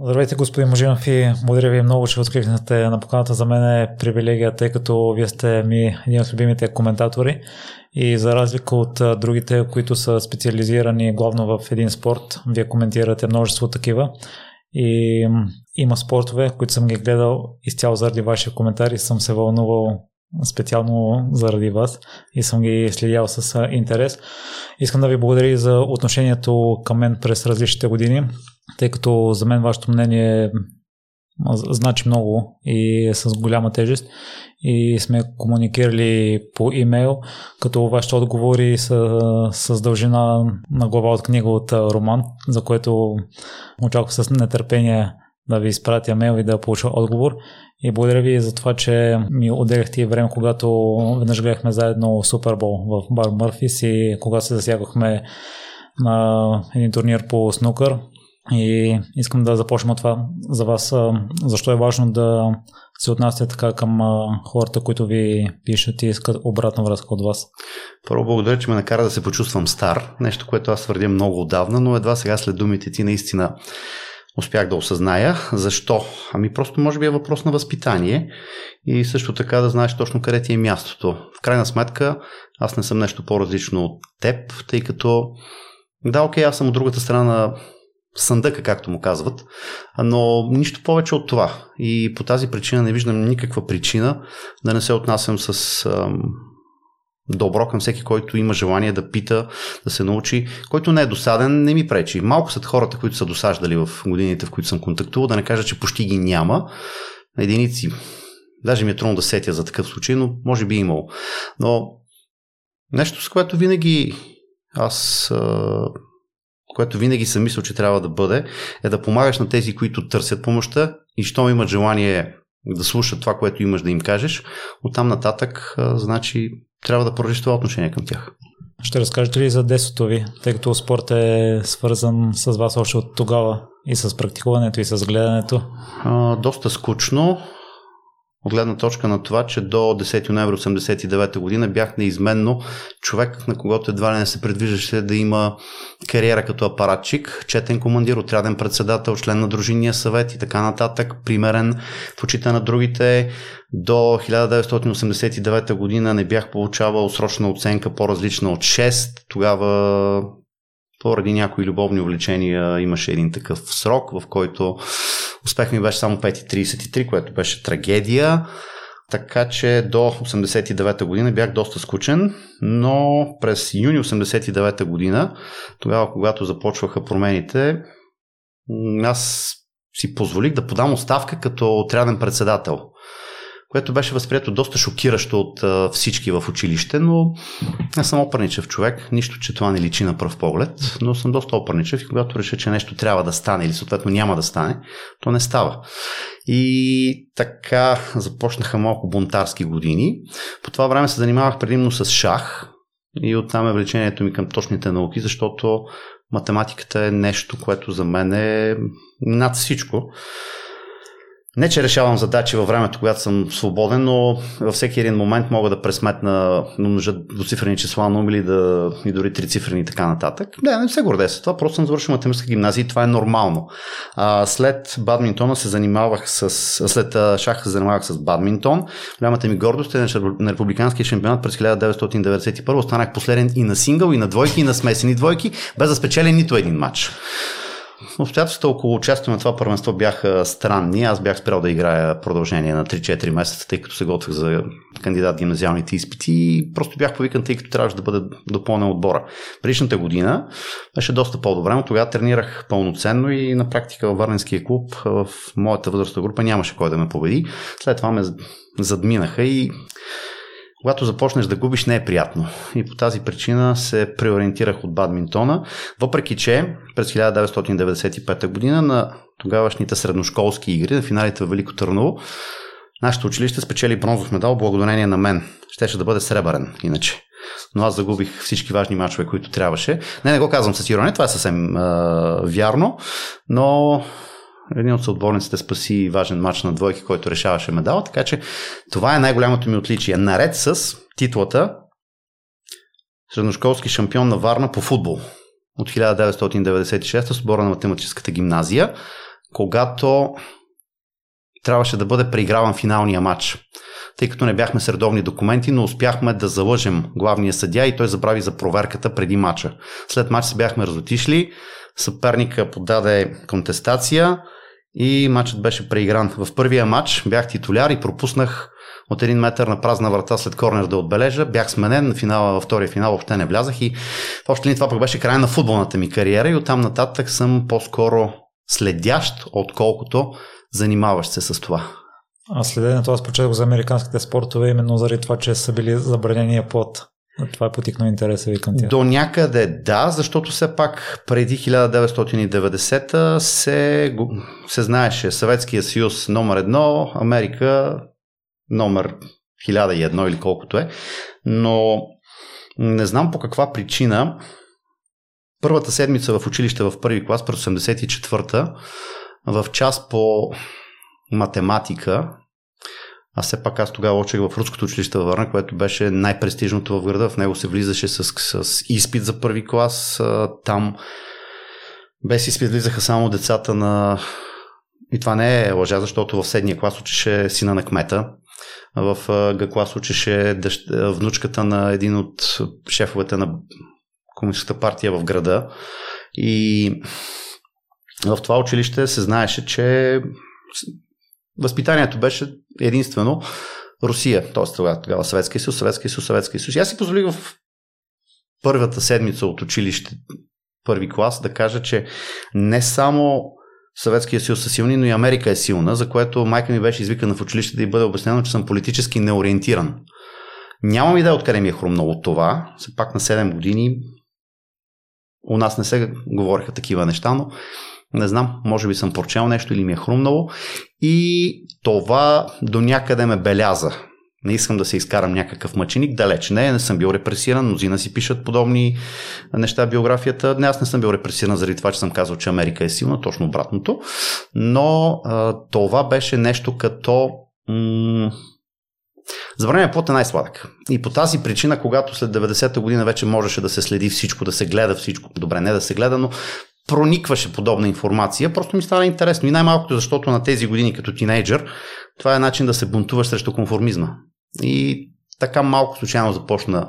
Здравейте, господин Можинов и благодаря ви много, че откликнахте на поканата. За мен е привилегия, тъй като вие сте ми един от любимите коментатори и за разлика от другите, които са специализирани главно в един спорт, вие коментирате множество такива и има спортове, които съм ги гледал изцяло заради вашия коментар и съм се вълнувал специално заради вас и съм ги следял с интерес. Искам да ви благодаря за отношението към мен през различните години, тъй като за мен вашето мнение значи много и е с голяма тежест и сме комуникирали по имейл, като вашите отговори са с дължина на глава от книга от роман, за което очаквам с нетърпение да ви изпратя мейл и да получа отговор. И благодаря ви за това, че ми отделяхте време, когато веднъж гледахме заедно Супербол в Бар Мърфис и когато се засягахме на един турнир по снукър. И искам да започнем от това за вас. Защо е важно да се отнасяте така към хората, които ви пишат и искат обратна връзка от вас? Първо благодаря, че ме накара да се почувствам стар. Нещо, което аз твърдя много отдавна, но едва сега след думите ти наистина успях да осъзная. Защо? Ами просто може би е въпрос на възпитание и също така да знаеш точно къде ти е мястото. В крайна сметка аз не съм нещо по-различно от теб, тъй като да, окей, аз съм от другата страна на съндъка, както му казват, но нищо повече от това. И по тази причина не виждам никаква причина да не се отнасям с ам, добро към всеки, който има желание да пита, да се научи. Който не е досаден, не ми пречи. Малко са хората, които са досаждали в годините, в които съм контактувал, да не кажа, че почти ги няма. Единици. Даже ми е трудно да сетя за такъв случай, но може би имало. Но нещо, с което винаги аз което винаги съм мислил, че трябва да бъде, е да помагаш на тези, които търсят помощта и щом имат желание да слушат това, което имаш да им кажеш, оттам нататък, значи, трябва да продължиш това отношение към тях. Ще разкажете ли за детството ви, тъй като спорт е свързан с вас още от тогава и с практикуването и с гледането? А, доста скучно от гледна точка на това, че до 10 ноември 1989 година бях неизменно човек, на когото едва ли не се предвиждаше да има кариера като апаратчик, четен командир, отряден председател, член на дружинния съвет и така нататък, примерен в очите на другите. До 1989 година не бях получавал срочна оценка по-различна от 6. Тогава поради някои любовни увлечения имаше един такъв срок, в който успех ми беше само 5.33, което беше трагедия. Така че до 89-та година бях доста скучен, но през юни 89-та година, тогава когато започваха промените, аз си позволих да подам оставка като отряден председател което беше възприето доста шокиращо от а, всички в училище, но аз съм опърничев човек, нищо, че това не личи на пръв поглед, но съм доста опърничев и когато реша, че нещо трябва да стане или съответно няма да стане, то не става. И така започнаха малко бунтарски години. По това време се занимавах предимно с шах и оттам е влечението ми към точните науки, защото математиката е нещо, което за мен е над всичко. Не, че решавам задачи във времето, когато съм свободен, но във всеки един момент мога да пресметна, да умножа двуцифрени числа на или да и дори трицифрени и така нататък. Не, не се горде с това, просто съм завършил математическа гимназия и това е нормално. А, след бадминтона се занимавах с, след шаха се занимавах с бадминтон. Голямата ми гордост е на републиканския шампионат през 1991 останах последен и на сингъл, и на двойки, и на смесени двойки, без да спечеля нито един матч. Обстоятелствата около участието на това първенство бяха странни. Аз бях спрял да играя продължение на 3-4 месеца, тъй като се готвих за кандидат гимназиалните изпити и просто бях повикан, тъй като трябваше да бъде допълнен отбора. Предишната година беше доста по-добре, но тогава тренирах пълноценно и на практика във Варненския клуб в моята възрастова група нямаше кой да ме победи. След това ме задминаха и когато започнеш да губиш, не е приятно. И по тази причина се преориентирах от бадминтона, въпреки че през 1995 година на тогавашните средношколски игри, на финалите в Велико Търново, нашето училище спечели бронзов медал благодарение на мен. Щеше да бъде сребърен, иначе. Но аз загубих всички важни мачове, които трябваше. Не, не го казвам с ирония, това е съвсем е, вярно, но един от съотборниците спаси важен матч на двойки, който решаваше медал, така че това е най-голямото ми отличие. Наред с титлата средношколски шампион на Варна по футбол от 1996 с отбора на математическата гимназия, когато трябваше да бъде преиграван финалния матч. Тъй като не бяхме с редовни документи, но успяхме да залъжем главния съдя и той забрави за проверката преди матча. След матч се бяхме разотишли, съперника подаде контестация и матчът беше преигран. В първия матч бях титуляр и пропуснах от един метър на празна врата след корнер да отбележа. Бях сменен на финала, във втория финал въобще не влязах и в още ли това пък беше край на футболната ми кариера и оттам нататък съм по-скоро следящ, отколкото занимаващ се с това. А следенето аз прочетох за американските спортове именно заради това, че са били забранения под това е потикна интереса ви към тях. До някъде да, защото все пак преди 1990 се, се знаеше Съветския съюз номер едно, Америка номер 1001 или колкото е, но не знам по каква причина първата седмица в училище в първи клас през 84-та в час по математика а все пак аз тогава учих в Руското училище във Върна, което беше най-престижното в града. В него се влизаше с, с изпит за първи клас. Там без изпит влизаха само децата на... И това не е лъжа, защото в седния клас учеше сина на кмета. В Г клас учеше дъщ... внучката на един от шефовете на комунистическата партия в града. И в това училище се знаеше, че възпитанието беше единствено Русия, т.е. тогава, тогава Съветския съюз, Съветския съюз, Съветския съюз. аз си позволих в първата седмица от училище, първи клас, да кажа, че не само Съветския съюз са силни, но и Америка е силна, за което майка ми беше извикана в училище да й бъде обяснено, че съм политически неориентиран. Нямам идея откъде ми е хрумнало това. Все пак на 7 години у нас не се говориха такива неща, но не знам, може би съм прочел нещо или ми е хрумнало. И това до някъде ме беляза. Не искам да се изкарам някакъв мъченик, далеч не, не съм бил репресиран, мнозина си пишат подобни неща в биографията. Не, аз не съм бил репресиран заради това, че съм казал, че Америка е силна, точно обратното. Но а, това беше нещо като... М- Забранен плод е най-сладък. И по тази причина, когато след 90-та година вече можеше да се следи всичко, да се гледа всичко, добре, не да се гледа, но проникваше подобна информация, просто ми стана интересно. И най-малкото, защото на тези години като тинейджър, това е начин да се бунтуваш срещу конформизма. И така малко случайно започна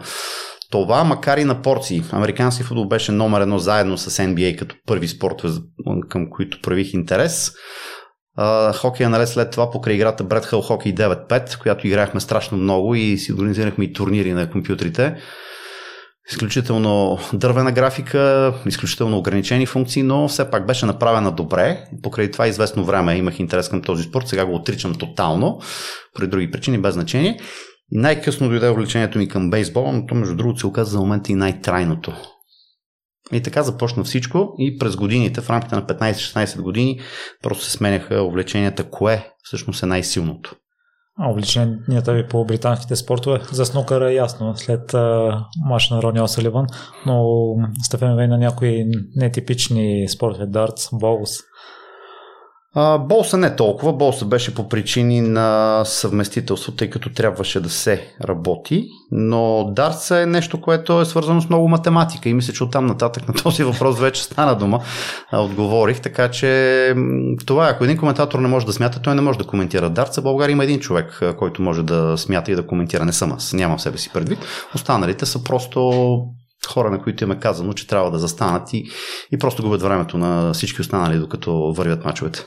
това, макар и на порции. Американски футбол беше номер едно заедно с NBA като първи спорт, към които правих интерес. хокея наред след това покрай играта Бред Хъл Хокей 9-5, която играхме страшно много и си организирахме и турнири на компютрите. Изключително дървена графика, изключително ограничени функции, но все пак беше направена добре. Покрай това известно време имах интерес към този спорт, сега го отричам тотално, при други причини, без значение. Най-късно дойде увлечението ми към бейсбол, но то между другото се оказа за момента и най-трайното. И така започна всичко и през годините, в рамките на 15-16 години, просто се сменяха увлеченията, кое всъщност е най-силното. А увлеченията ви по британските спортове за снукъра е ясно след мач на Рони Осаливан, но стъпваме на някои нетипични спортове, дартс, боус. Болса не толкова. Болса беше по причини на съвместителство, тъй като трябваше да се работи. Но Дарс е нещо, което е свързано с много математика. И мисля, че оттам нататък на този въпрос вече стана дума. Отговорих. Така че това е. Ако един коментатор не може да смята, той не може да коментира Дарца. В България има един човек, който може да смята и да коментира. Не съм аз. Нямам себе си предвид. Останалите са просто хора, на които им е казано, че трябва да застанат и, и просто губят времето на всички останали, докато вървят мачовете.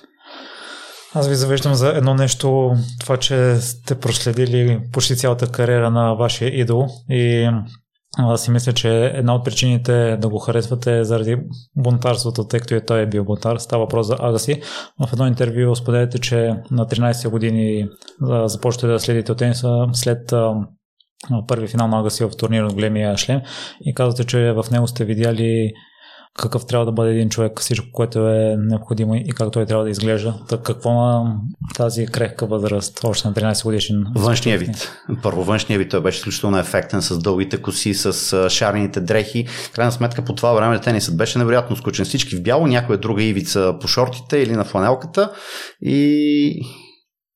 Аз ви завеждам за едно нещо, това, че сте проследили почти цялата кариера на вашия идол и аз си мисля, че една от причините да го харесвате е заради бунтарството, тъй като и той е бил бунтар. Става въпрос за Агаси. В едно интервю споделяте, че на 13 години започвате да следите от тениса след първи финал на Агаси в турнира от големия шлем и казвате, че в него сте видяли какъв трябва да бъде един човек, всичко, което е необходимо и как той трябва да изглежда. Так какво на тази крехка възраст, още на 13 годишен? Външния вид. Първо външния вид, той беше изключително ефектен с дългите коси, с шарените дрехи. Крайна сметка по това време тенисът беше невероятно скучен. Всички в бяло, някоя друга ивица по шортите или на фланелката и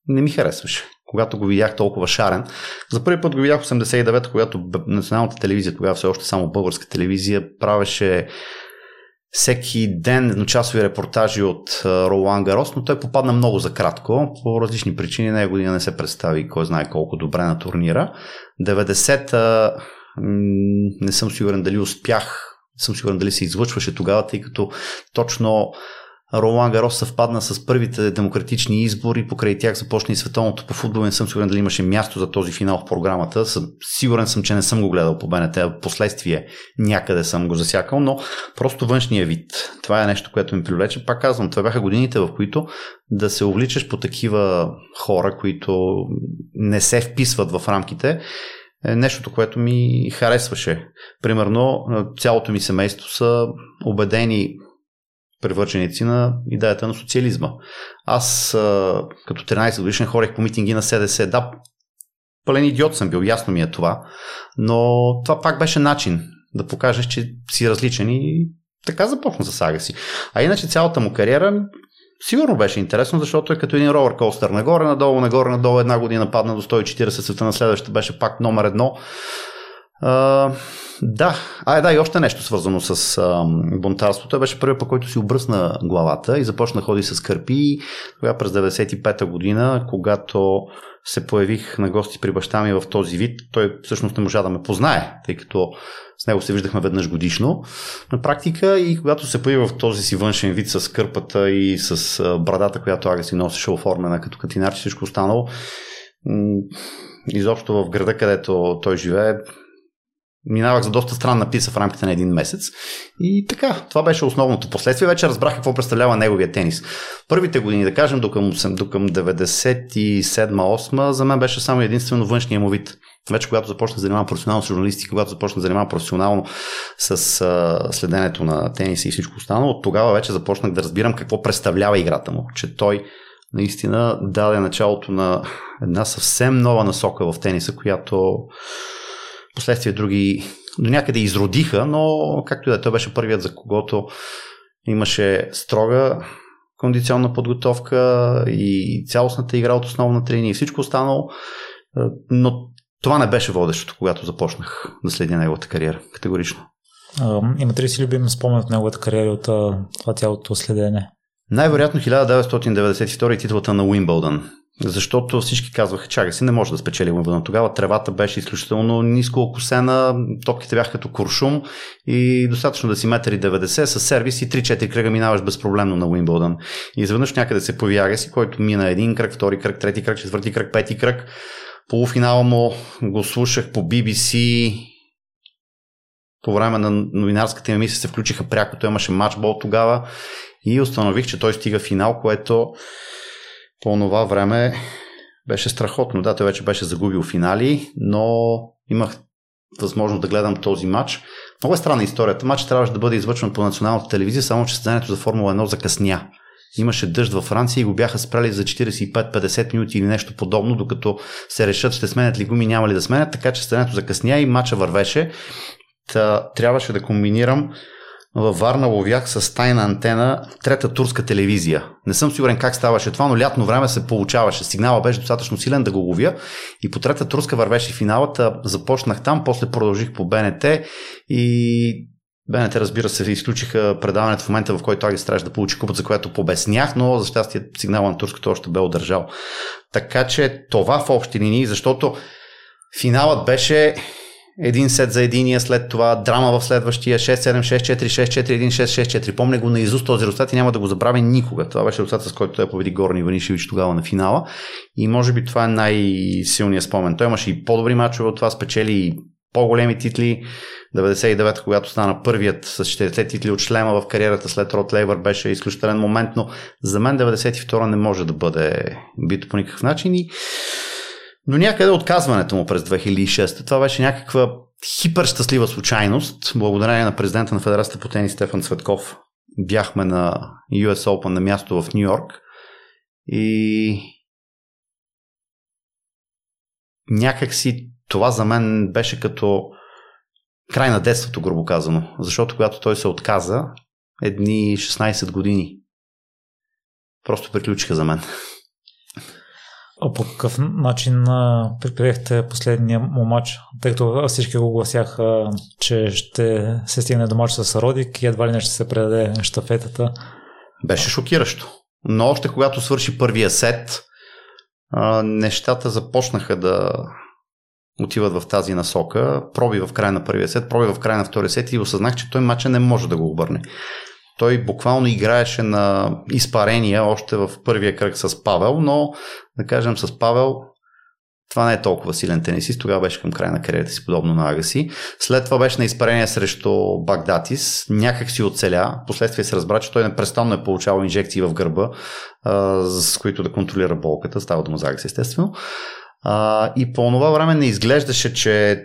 не ми харесваше когато го видях толкова шарен. За първи път го видях в 89 когато националната телевизия, тогава все още само българска телевизия, правеше всеки ден едночасови репортажи от Ролан Гарос, но той попадна много за кратко. По различни причини нея година не се представи кой знае колко добре на турнира. 90-та не съм сигурен дали успях, не съм сигурен дали се излъчваше тогава, тъй като точно Ролан Гарос съвпадна с първите демократични избори, покрай тях започна и световното по футбол. Не съм сигурен дали имаше място за този финал в програмата. Сигурен съм, че не съм го гледал по БНТ, а последствие някъде съм го засякал, но просто външния вид. Това е нещо, което ми привлече. Пак казвам, това бяха годините, в които да се увличаш по такива хора, които не се вписват в рамките е нещото, което ми харесваше. Примерно, цялото ми семейство са убедени превърченици на идеята на социализма. Аз като 13 годишен ходех по митинги на СДС. Да, пълен идиот съм бил, ясно ми е това, но това пак беше начин да покажеш, че си различен и така започна за сага си. А иначе цялата му кариера сигурно беше интересно, защото е като един ровър костър нагоре, надолу, нагоре, надолу, една година падна до 140, света на следващата беше пак номер едно. Да, а да, и още нещо свързано с а, бунтарството. Той беше първият, по който си обръсна главата и започна да ходи с кърпи. Тогава през 95-та година, когато се появих на гости при баща ми в този вид, той всъщност не можа да ме познае, тъй като с него се виждахме веднъж годишно на практика и когато се появи в този си външен вид с кърпата и с брадата, която Ага си носеше оформена като катинар, всичко останало, изобщо в града, където той живее, минавах за доста странна писа в рамките на един месец. И така, това беше основното. Последствие вече разбрах какво представлява неговия тенис. Първите години, да кажем, до към, до към 97-8, за мен беше само единствено външния му вид. Вече когато започна да занимавам професионално с журналисти, когато започна да занимавам професионално с а, следенето на тениса и всичко останало, от тогава вече започнах да разбирам какво представлява играта му. Че той наистина даде началото на една съвсем нова насока в тениса, която Последствие други до някъде изродиха, но както и да е, той беше първият, за когото имаше строга кондиционна подготовка и цялостната игра от основна трени и всичко останало, но това не беше водещото, когато започнах да следя неговата кариера, категорично. А, имате ли си любим спомен от неговата кариера от това цялото следене? Най-вероятно 1992 титлата на Уимбълдън. Защото всички казваха, чакай си, не може да спечели Уимбълдън. Тогава тревата беше изключително ниско окосена, топките бяха като куршум и достатъчно да си метър и 90 с сервис и 3-4 кръга минаваш безпроблемно на Уимбълдън. И изведнъж някъде се появи си, който мина един кръг, втори кръг, трети кръг, четвърти кръг, пети кръг. Полуфинала му го слушах по BBC, по време на новинарската емисия се включиха пряко, той имаше матчбол тогава и установих, че той стига финал, което по това време беше страхотно. Да, той вече беше загубил финали, но имах възможност да гледам този матч. Много е странна историята. Матч трябваше да бъде излъчван по националната телевизия, само че състезанието за Формула 1 закъсня. Имаше дъжд във Франция и го бяха спрели за 45-50 минути или нещо подобно, докато се решат ще сменят ли гуми, няма ли да сменят, така че състезанието закъсня и матча вървеше. Та, трябваше да комбинирам във Варна ловях с тайна антена трета турска телевизия. Не съм сигурен как ставаше това, но лятно време се получаваше. Сигнала беше достатъчно силен да го ловя и по трета турска вървеше финалата. Започнах там, после продължих по БНТ и БНТ, разбира се, изключиха предаването в момента, в който Агис трябваше да получи купът, за което побеснях, но за щастие сигнала на турската още бе удържал. Така че това в общи линии, защото финалът беше един сет за единия, след това драма в следващия 6-7, 6-4, 6-4, 1, 6-6-4. Помня го наизуст този резултат и няма да го забравя никога. Това беше резултат, с който той победи Горни Ванишевич тогава на финала. И може би това е най-силният спомен. Той имаше и по-добри мачове от това, спечели и по-големи титли. 99 когато стана първият с 40 титли от шлема в кариерата след Рот Лейбър, беше изключителен момент, но за мен 92 не може да бъде бито по никакъв начин и но някъде отказването му през 2006, това беше някаква хипер щастлива случайност, благодарение на президента на Федерацията по тенис Стефан Цветков. Бяхме на US Open на място в Нью Йорк и някак си това за мен беше като край на детството, грубо казано. Защото когато той се отказа, едни 16 години просто приключиха за мен. А по какъв начин предприехте последния му матч, тъй като всички го гласяха, че ще се стигне до матч с Родик и едва ли не ще се предаде щафетата? Беше шокиращо. Но още когато свърши първия сет, нещата започнаха да отиват в тази насока. Проби в края на първия сет, проби в края на втория сет и осъзнах, че той матча не може да го обърне. Той буквално играеше на изпарения още в първия кръг с Павел, но да кажем с Павел това не е толкова силен тенисист, тогава беше към края на кариерата си, подобно на Агаси. След това беше на изпарение срещу Багдатис, някак си оцеля. Последствие се разбра, че той непрестанно е получавал инжекции в гърба, с които да контролира болката. Става дума за Агаси, естествено. И по това време не изглеждаше, че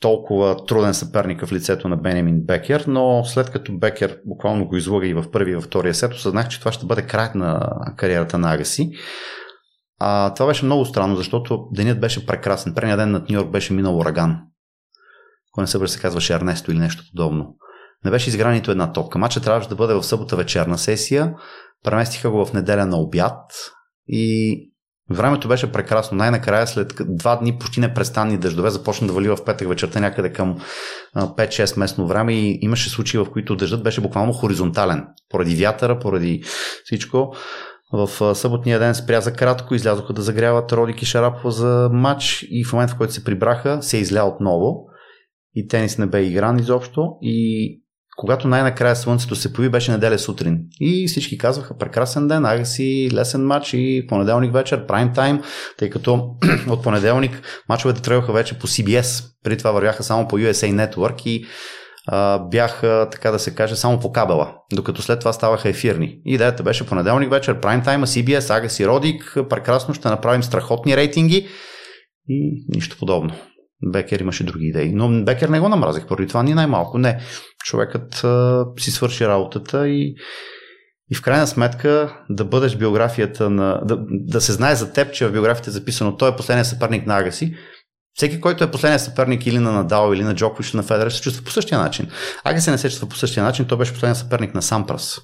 толкова труден съперник в лицето на Бенемин Бекер, но след като Бекер буквално го излага и в първи и във втория сет, осъзнах, че това ще бъде край на кариерата на Агаси. А, това беше много странно, защото денят беше прекрасен. Предния ден над Нью Йорк беше минал ураган. Ако не се се казваше Ернесто или нещо подобно. Не беше изграна нито една топка. Мача трябваше да бъде в събота вечерна сесия. Преместиха го в неделя на обяд и Времето беше прекрасно. Най-накрая, след два дни почти непрестанни дъждове, започна да вали в петък вечерта някъде към 5-6 местно време и имаше случаи, в които дъждът беше буквално хоризонтален. Поради вятъра, поради всичко. В съботния ден спря за кратко, излязоха да загряват Родик и Шарапова за матч и в момента, в който се прибраха, се изля отново и тенис не бе игран изобщо и когато най-накрая слънцето се появи, беше неделя сутрин. И всички казваха прекрасен ден, ага си лесен матч и понеделник вечер, прайм тайм, тъй като от понеделник мачовете тръгваха вече по CBS. Преди това вървяха само по USA Network и бяха, така да се каже, само по кабела, докато след това ставаха ефирни. Идеята беше понеделник вечер, прайм тайма, CBS, ага си Родик, прекрасно, ще направим страхотни рейтинги и нищо подобно. Бекер имаше други идеи. Но Бекер не го намразих поради това ни най-малко. Не. Човекът а, си свърши работата и, и в крайна сметка да бъдеш биографията на... Да, да се знае за теб, че в биографията е записано той е последният съперник на Агаси. Всеки, който е последният съперник или на Надал, или на Джокович, на Федерер, се чувства по същия начин. Агаси не се чувства по същия начин, той беше последният съперник на Сампрас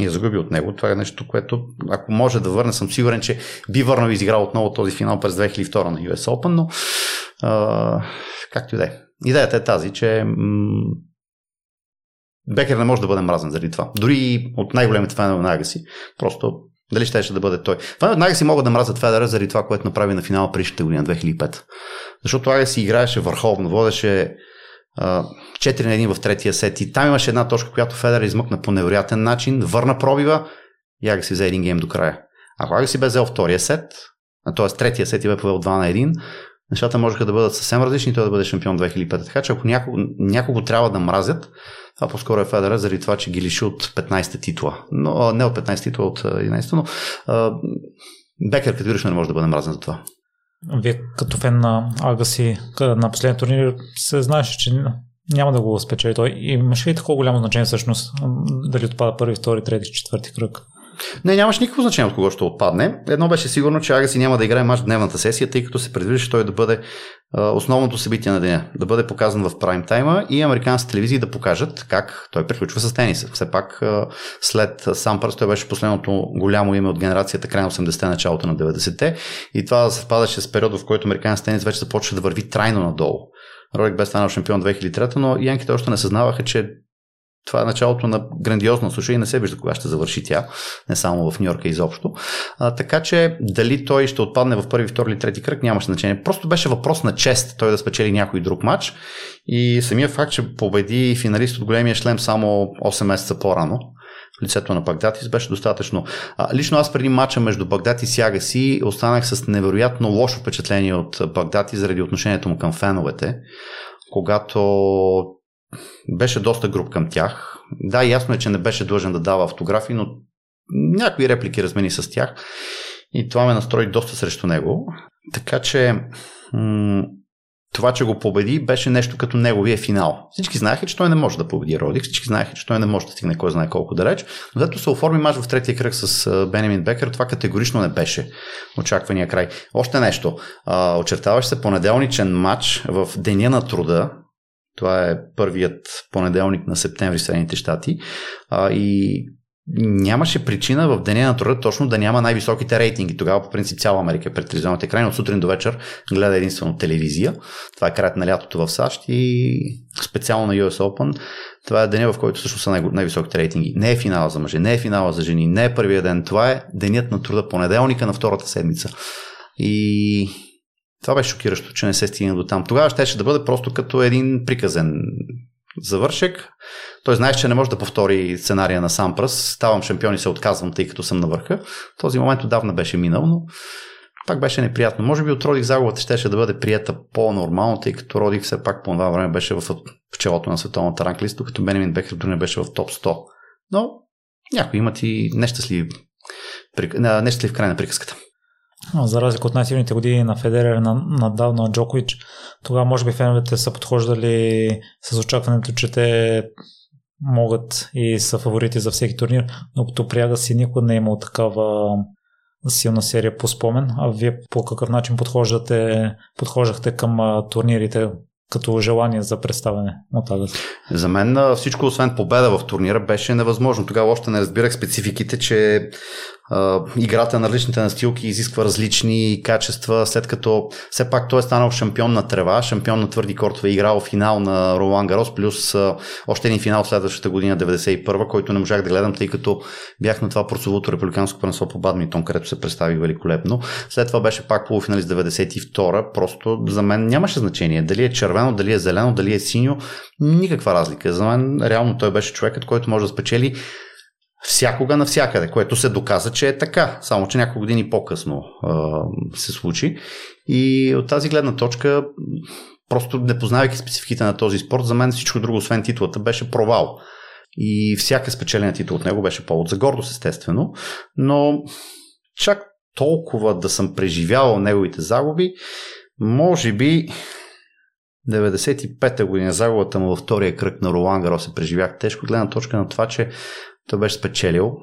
и е загуби от него. Това е нещо, което ако може да върне, съм сигурен, че би върнал и изиграл отново този финал през 2002 на US Open, но както и да е. Идеята е тази, че м- Бекер не може да бъде мразен заради това. Дори от най-големите фенове на Агаси. Просто дали ще да бъде той. Фенове на Агаси могат да мразят Федера заради това, което направи на финала предишната година, 2005. Защото Агаси играеше върховно, водеше 4 на 1 в третия сет и там имаше една точка, която Федер измъкна по невероятен начин, върна пробива и Агаси взе един гейм до края. Ако Агаси бе взел втория сет, т.е. третия сет и бе повел 2 на 1, нещата можеха да бъдат съвсем различни той да бъде шампион 2005. Така че ако някого, някого трябва да мразят, това по-скоро е Федера, заради това, че ги лиши от 15-та титла. Но, не от 15 титла, от 11-та, но а, Бекер категорично не може да бъде мразен за това. Вие като фен на Агаси на последния турнир се знаеше, че няма да го спечели той. Имаше ли такова голямо значение всъщност дали отпада първи, втори, трети, четвърти кръг? Не, нямаш никакво значение от кого ще отпадне. Едно беше сигурно, че Агаси няма да играе мач в дневната сесия, тъй като се предвижда той да бъде основното събитие на деня, да бъде показан в прайм тайма и американските телевизии да покажат как той приключва с тениса. Все пак след Сампърс той беше последното голямо име от генерацията край на 80-те, началото на 90-те и това съвпадаше с периода, в който американски тенис вече започва да върви трайно надолу. Ролик бе станал шампион 2003, но янките още не съзнаваха, че това е началото на грандиозна суша и не се вижда кога ще завърши тя, не само в Нью Йорка изобщо. А, така че дали той ще отпадне в първи, втори или трети кръг, нямаше значение. Просто беше въпрос на чест той да спечели някой друг матч и самия факт, че победи финалист от големия шлем само 8 месеца по-рано, в лицето на Багдатис беше достатъчно. А, лично аз преди матча между Багдатис и Агаси останах с невероятно лошо впечатление от Багдатис заради отношението му към феновете, когато беше доста груб към тях. Да, ясно е, че не беше длъжен да дава автографи, но някои реплики размени с тях и това ме настрои доста срещу него. Така че м- това, че го победи, беше нещо като неговия финал. Всички знаеха, че той не може да победи Родик, всички знаеха, че той не може да стигне кой знае колко далеч, но зато се оформи мач в третия кръг с Бенемин Бекер, това категорично не беше очаквания край. Още нещо. Очертаваше се понеделничен матч в Деня на труда, това е първият понеделник на септември в Съединените щати. И нямаше причина в деня на труда точно да няма най-високите рейтинги. Тогава, по принцип, цяла Америка е пред телевизионните екрани. От сутрин до вечер гледа единствено телевизия. Това е краят на лятото в САЩ и специално на US Open. Това е деня, в който също са най- най-високите рейтинги. Не е финала за мъже, не е финала за жени, не е първия ден. Това е денят на труда, понеделника на втората седмица. И това беше шокиращо, че не се стигна до там. Тогава щеше да бъде просто като един приказен завършек. Той знаеш, че не може да повтори сценария на сам пръст. Ставам шампион и се отказвам, тъй като съм на върха. Този момент отдавна беше минал, но пак беше неприятно. Може би от Родих загубата щеше да бъде прията по-нормално, тъй като Родих все пак по това време беше в пчелото на световната ранглиста, като Бенемин дори не беше в топ 100. Но някои имат и нещастливи, нещастлив край на приказката. За разлика от най-силните години на Федерер, на Надал, на Джокович, тогава може би феновете са подхождали с очакването, че те могат и са фаворити за всеки турнир, но като пряга си никога не е имал такава силна серия по спомен. А вие по какъв начин подхождате, подхождахте към турнирите като желание за представяне от Агас? За мен всичко, освен победа в турнира, беше невъзможно. Тогава още не разбирах спецификите, че играта на различните настилки изисква различни качества, след като все пак той е станал шампион на трева, шампион на твърди кортове, играл финал на Ролан Гарос, плюс още един финал следващата година, 91 който не можах да гледам, тъй като бях на това прословото републиканско първенство по бадминтон, където се представи великолепно. След това беше пак полуфиналист 92 просто за мен нямаше значение дали е червено, дали е зелено, дали е синьо, никаква разлика. За мен реално той беше човекът, който може да спечели всякога навсякъде, което се доказа, че е така, само че няколко години по-късно а, се случи. И от тази гледна точка, просто не познавайки спецификите на този спорт, за мен всичко друго, освен титлата, беше провал. И всяка спечелена титла от него беше повод за гордост, естествено, но чак толкова да съм преживявал неговите загуби, може би 95-та година загубата му във втория кръг на Ролан Гаро се преживях тежко, гледна точка на това, че той беше спечелил.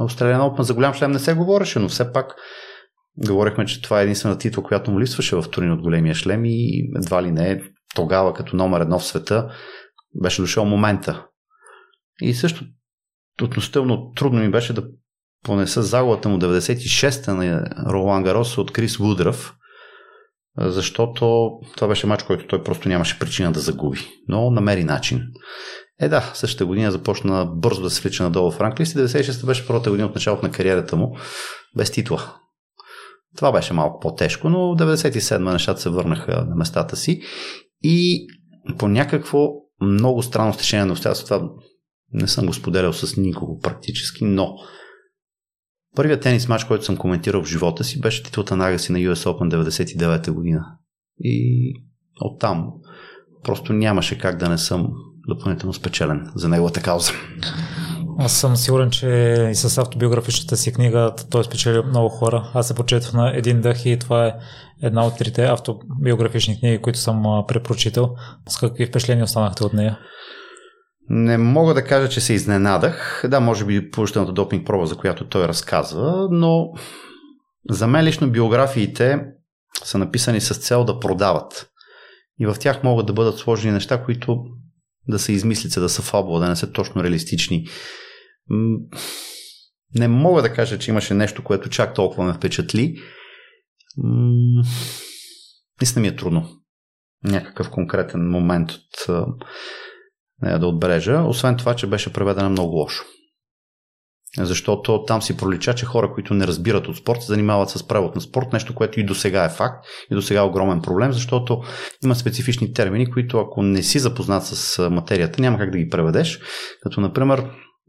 Австралиан Open за голям шлем не се говореше, но все пак говорихме, че това е единствена титла, която му липсваше в турин от големия шлем и едва ли не тогава като номер едно в света беше дошъл момента. И също относително трудно ми беше да понеса загубата му 96-та на Ролан Гарос от Крис Вудръв, защото това беше матч, който той просто нямаше причина да загуби, но намери начин. Е да, същата година започна бързо да се влича надолу в ранглист и 96-та беше първата година от началото на кариерата му без титла. Това беше малко по-тежко, но 97-та нещата се върнаха на местата си и по някакво много странно стечение на обстоятелства, не съм го споделял с никого практически, но първият тенис матч, който съм коментирал в живота си, беше титлата на Агаси на US Open 99-та година. И оттам просто нямаше как да не съм допълнително спечелен за неговата кауза. Аз съм сигурен, че и с автобиографичната си книга той спечели много хора. Аз се почетох на един дъх и това е една от трите автобиографични книги, които съм препрочитал. С какви впечатления останахте от нея? Не мога да кажа, че се изненадах. Да, може би получителната допинг проба, за която той разказва, но за мен лично биографиите са написани с цел да продават. И в тях могат да бъдат сложени неща, които да се измислица, да са фабула, да не са точно реалистични. Не мога да кажа, че имаше нещо, което чак толкова ме впечатли. Наистина ми е трудно. Някакъв конкретен момент от нея да отбележа. Освен това, че беше преведена много лошо. Защото там си пролича, че хора, които не разбират от спорт, се занимават с превод на спорт, нещо, което и до сега е факт, и до сега е огромен проблем, защото има специфични термини, които ако не си запознат с материята, няма как да ги преведеш. Като, например,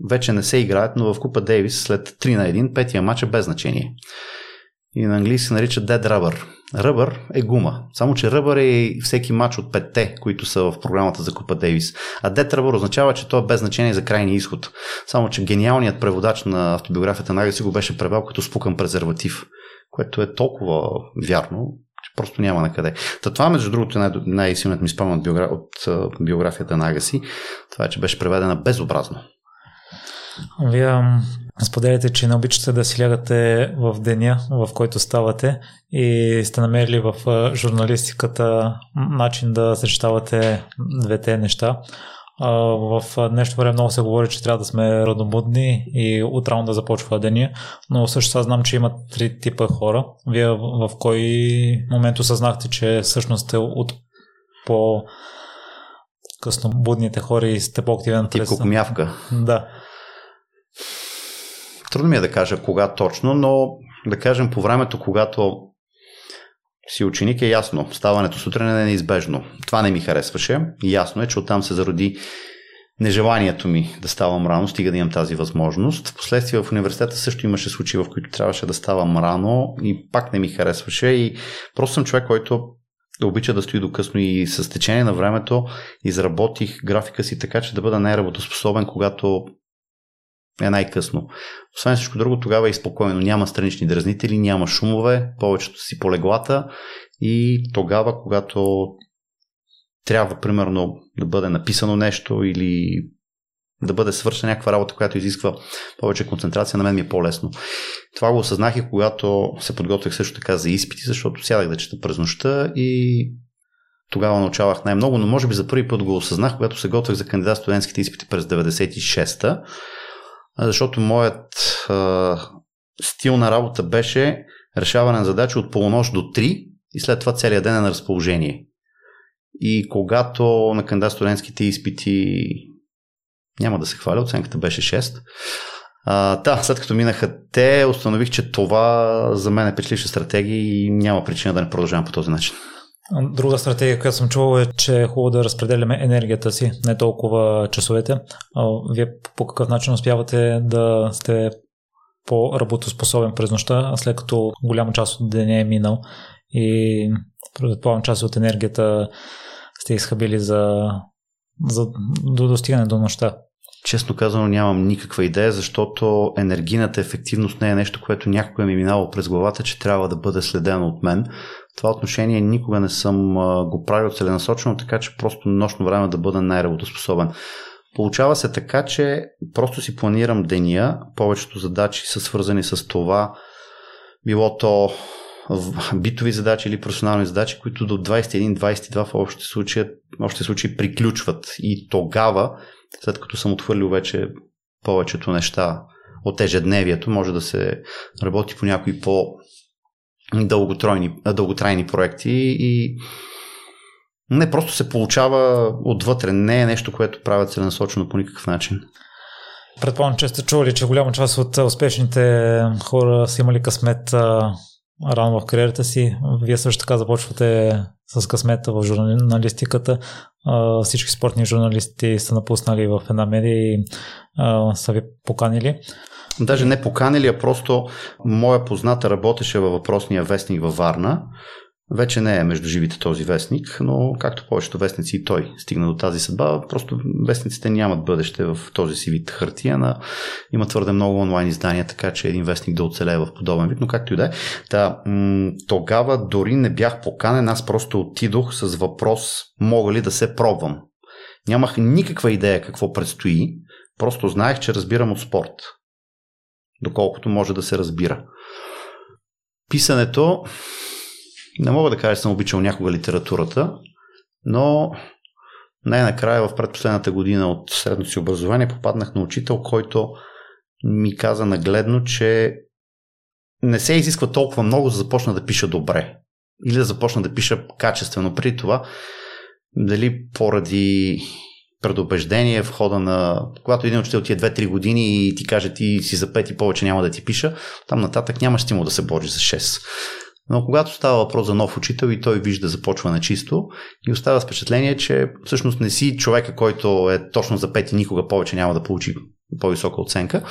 вече не се играят, но в Купа Дейвис след 3 на 1, петия матч е без значение. И на английски се нарича dead rubber. Ръбър е гума. Само, че ръбър е всеки матч от петте, които са в програмата за Купа Дейвис. А дет ръбър означава, че то е без значение за крайния изход. Само, че гениалният преводач на автобиографията на Агаси го беше превел като спукан презерватив, което е толкова вярно, че просто няма на къде. Та това, между другото, е най- най-силният ми спомен от биографията на Агаси. Това е, че беше преведена безобразно. Вие споделяте, че не обичате да си лягате в деня, в който ставате и сте намерили в журналистиката начин да съчетавате двете неща. в днешно време много се говори, че трябва да сме равнобудни и утрално да започва деня, но също аз знам, че има три типа хора. Вие в кой момент осъзнахте, че всъщност сте от по къснобудните хора и сте по-активен? Тип кокомявка. Да. Трудно ми е да кажа кога точно, но да кажем по времето, когато си ученик е ясно. Ставането сутрин е неизбежно. Това не ми харесваше. Ясно е, че оттам се зароди нежеланието ми да ставам рано, стига да имам тази възможност. Впоследствие в университета също имаше случаи, в които трябваше да ставам рано и пак не ми харесваше. И просто съм човек, който обича да стои до късно и с течение на времето изработих графика си така, че да бъда най-работоспособен, когато е най-късно. Освен всичко друго, тогава е спокойно. Няма странични дразнители, няма шумове, повечето си по леглата и тогава, когато трябва, примерно, да бъде написано нещо или да бъде свършена някаква работа, която изисква повече концентрация, на мен ми е по-лесно. Това го осъзнах и когато се подготвях също така за изпити, защото сядах да чета през нощта и тогава научавах най-много, но може би за първи път го осъзнах, когато се готвях за кандидат студентските изпити през 96-та защото моят а, стил на работа беше решаване на задачи от полунощ до 3 и след това целият ден е на разположение. И когато на кандидат студентските изпити няма да се хваля, оценката беше 6. А, да, след като минаха те, установих, че това за мен е печливша стратегия и няма причина да не продължавам по този начин. Друга стратегия, която съм чувал е, че е хубаво да разпределяме енергията си, не толкова часовете. Вие по какъв начин успявате да сте по-работоспособен през нощта, след като голяма част от деня е минал и предполагам част от енергията сте изхабили за, за до достигане до нощта. Честно казано нямам никаква идея, защото енергийната ефективност не е нещо, което някой ми е минало през главата, че трябва да бъде следено от мен това отношение никога не съм го правил целенасочено, така че просто нощно време да бъда най-работоспособен. Получава се така, че просто си планирам деня, повечето задачи са свързани с това, било то битови задачи или професионални задачи, които до 21-22 в общи случаи, общи случаи приключват. И тогава, след като съм отхвърлил вече повечето неща от ежедневието, може да се работи по някои по дълготрайни, дълготрайни проекти и не просто се получава отвътре, не е нещо, което правят целенасочено по никакъв начин. Предполагам, че сте чували, че голяма част от успешните хора са имали късмет рано в кариерата си. Вие също така започвате с късмета в журналистиката. Всички спортни журналисти са напуснали в една медия и са ви поканили. Даже не поканили, а просто моя позната работеше във въпросния вестник във Варна. Вече не е между живите този вестник, но както повечето вестници и той стигна до тази съдба, просто вестниците нямат бъдеще в този си вид хартия, на... има твърде много онлайн издания, така че един вестник да оцелее в подобен вид, но както и да е. Та, м- тогава дори не бях поканен, аз просто отидох с въпрос, мога ли да се пробвам. Нямах никаква идея какво предстои, просто знаех, че разбирам от спорт доколкото може да се разбира. Писането, не мога да кажа, че съм обичал някога литературата, но най-накрая в предпоследната година от средното си образование попаднах на учител, който ми каза нагледно, че не се изисква толкова много, за да започна да пиша добре. Или да започна да пиша качествено. При това, дали поради предубеждение в хода на... Когато един учител ти е 2-3 години и ти каже ти си за 5 и повече няма да ти пиша, там нататък няма стимул да се бориш за 6. Но когато става въпрос за нов учител и той вижда започва на чисто и остава впечатление, че всъщност не си човека, който е точно за 5 и никога повече няма да получи по-висока оценка.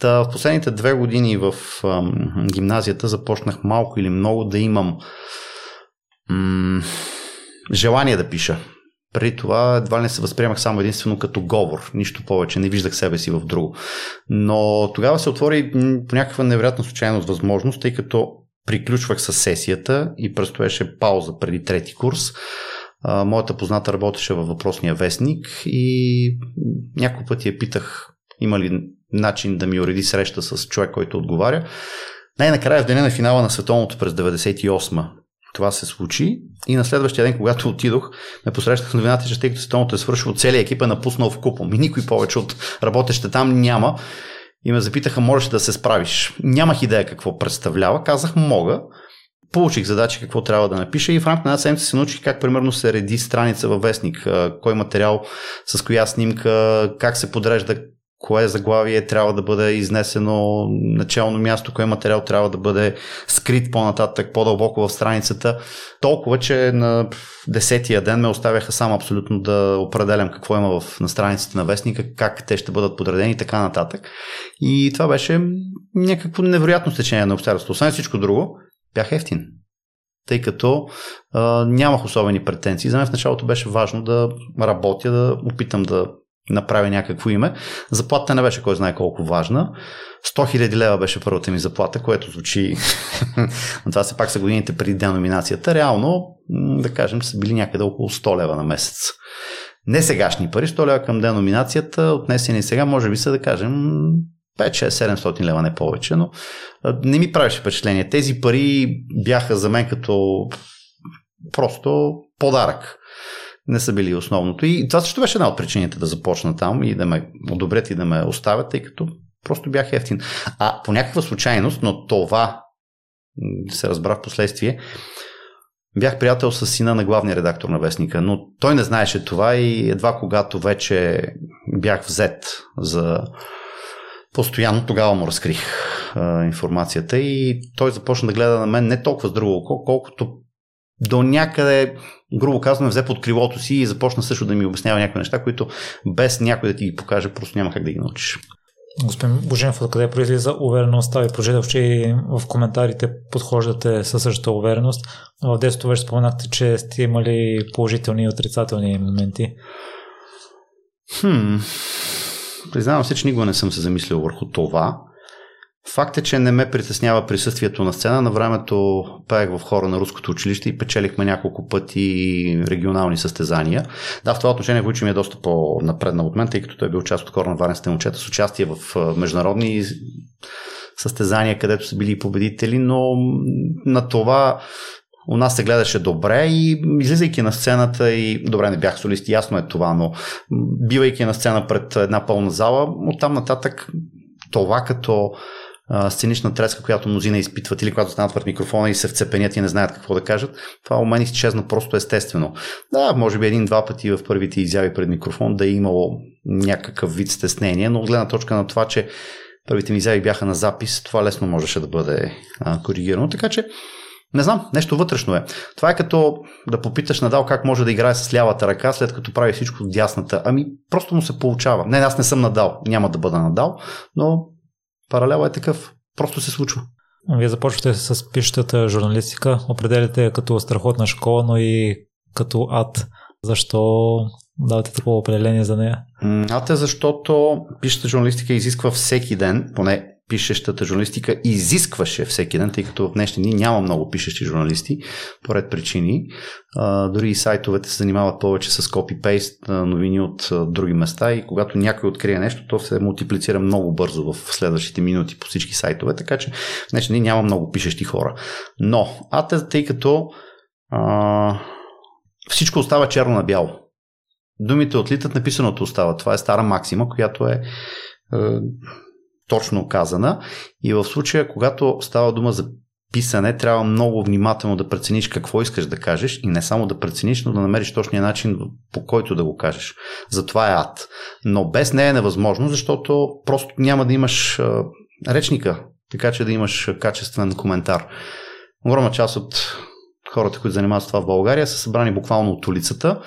Та в последните две години в ам, гимназията започнах малко или много да имам м- желание да пиша. Преди това едва не се възприемах само единствено като говор, нищо повече, не виждах себе си в друго. Но тогава се отвори по някаква невероятна случайност възможност, тъй като приключвах с сесията и предстоеше пауза преди трети курс. моята позната работеше във въпросния вестник и няколко пъти я питах има ли начин да ми уреди среща с човек, който отговаря. Най-накрая в деня на финала на световното през 98 това се случи и на следващия ден, когато отидох, ме посрещах новината, че тъй като световното е свършило, целият екип е напуснал в купом и никой повече от работещите там няма. И ме запитаха, можеш да се справиш. Нямах идея какво представлява. Казах, мога. Получих задачи какво трябва да напиша и в рамките на една седмица се научих как примерно се реди страница във вестник, кой материал, с коя снимка, как се подрежда кое заглавие трябва да бъде изнесено начално място, кое материал трябва да бъде скрит по-нататък, по-дълбоко в страницата. Толкова, че на десетия ден ме оставяха сам абсолютно да определям какво има в, на страниците на вестника, как те ще бъдат подредени и така нататък. И това беше някакво невероятно стечение на обстоятелството. Освен всичко друго, бях ефтин тъй като а, нямах особени претенции. За мен в началото беше важно да работя, да опитам да направя някакво име. Заплатата не беше кой знае колко важна. 100 000 лева беше първата ми заплата, което звучи... това се пак са годините преди деноминацията. Реално, да кажем, са били някъде около 100 лева на месец. Не сегашни пари, 100 лева към деноминацията, отнесени сега, може би са да кажем 5-6-700 лева, не повече, но не ми правеше впечатление. Тези пари бяха за мен като просто подарък не са били основното. И това също беше една от причините да започна там и да ме одобрят и да ме оставят, тъй като просто бях ефтин. А по някаква случайност, но това се разбра в последствие, бях приятел с сина на главния редактор на Вестника, но той не знаеше това и едва когато вече бях взет за постоянно, тогава му разкрих а, информацията и той започна да гледа на мен не толкова с друго око, колкото до някъде, грубо казано, взе под крилото си и започна също да ми обяснява някои неща, които без някой да ти ги покаже, просто няма как да ги научиш. Господин Боженов, откъде произлиза увереността и прочетах, че в коментарите подхождате със същата увереност. В детството вече споменахте, че сте имали положителни и отрицателни моменти. Хм. Признавам се, че никога не съм се замислил върху това. Факт е, че не ме притеснява присъствието на сцена. На времето пеех в хора на руското училище и печелихме няколко пъти регионални състезания. Да, в това отношение Войчи ми е доста по-напреднал от мен, тъй като той е бил част от хора на варенските момчета с участие в международни състезания, където са били победители, но на това у нас се гледаше добре и излизайки на сцената и добре не бях солист, ясно е това, но бивайки на сцена пред една пълна зала, оттам нататък това като сценична треска, която мнозина изпитват или когато станат пред микрофона и се вцепенят и не знаят какво да кажат, това у мен изчезна просто естествено. Да, може би един-два пъти в първите изяви пред микрофон да е имало някакъв вид стеснение, но от гледна точка на това, че първите ми изяви бяха на запис, това лесно можеше да бъде а, коригирано. Така че не знам, нещо вътрешно е. Това е като да попиташ Надал как може да играе с лявата ръка, след като прави всичко с дясната. Ами, просто му се получава. Не, аз не съм Надал, няма да бъда Надал, но паралел е такъв. Просто се случва. Вие започвате с пишетата журналистика, определяте като страхотна школа, но и като ад. Защо давате такова определение за нея? Ад е защото пишета журналистика изисква всеки ден, поне пишещата журналистика изискваше всеки ден, тъй като в днешни дни няма много пишещи журналисти, по ред причини. А, дори и сайтовете се занимават повече с копипейст новини от а, други места и когато някой открие нещо, то се мултиплицира много бързо в следващите минути по всички сайтове, така че в днешни дни няма много пишещи хора. Но, а тъй като а, всичко остава черно на бяло. Думите отлитат, написаното остава. Това е стара максима, която е, е точно казана. И в случая, когато става дума за писане, трябва много внимателно да прецениш какво искаш да кажеш и не само да прецениш, но да намериш точния начин по който да го кажеш. Затова е ад. Но без нея е невъзможно, защото просто няма да имаш а, речника, така че да имаш качествен коментар. Огромна част от хората, които занимават с това в България, са събрани буквално от улицата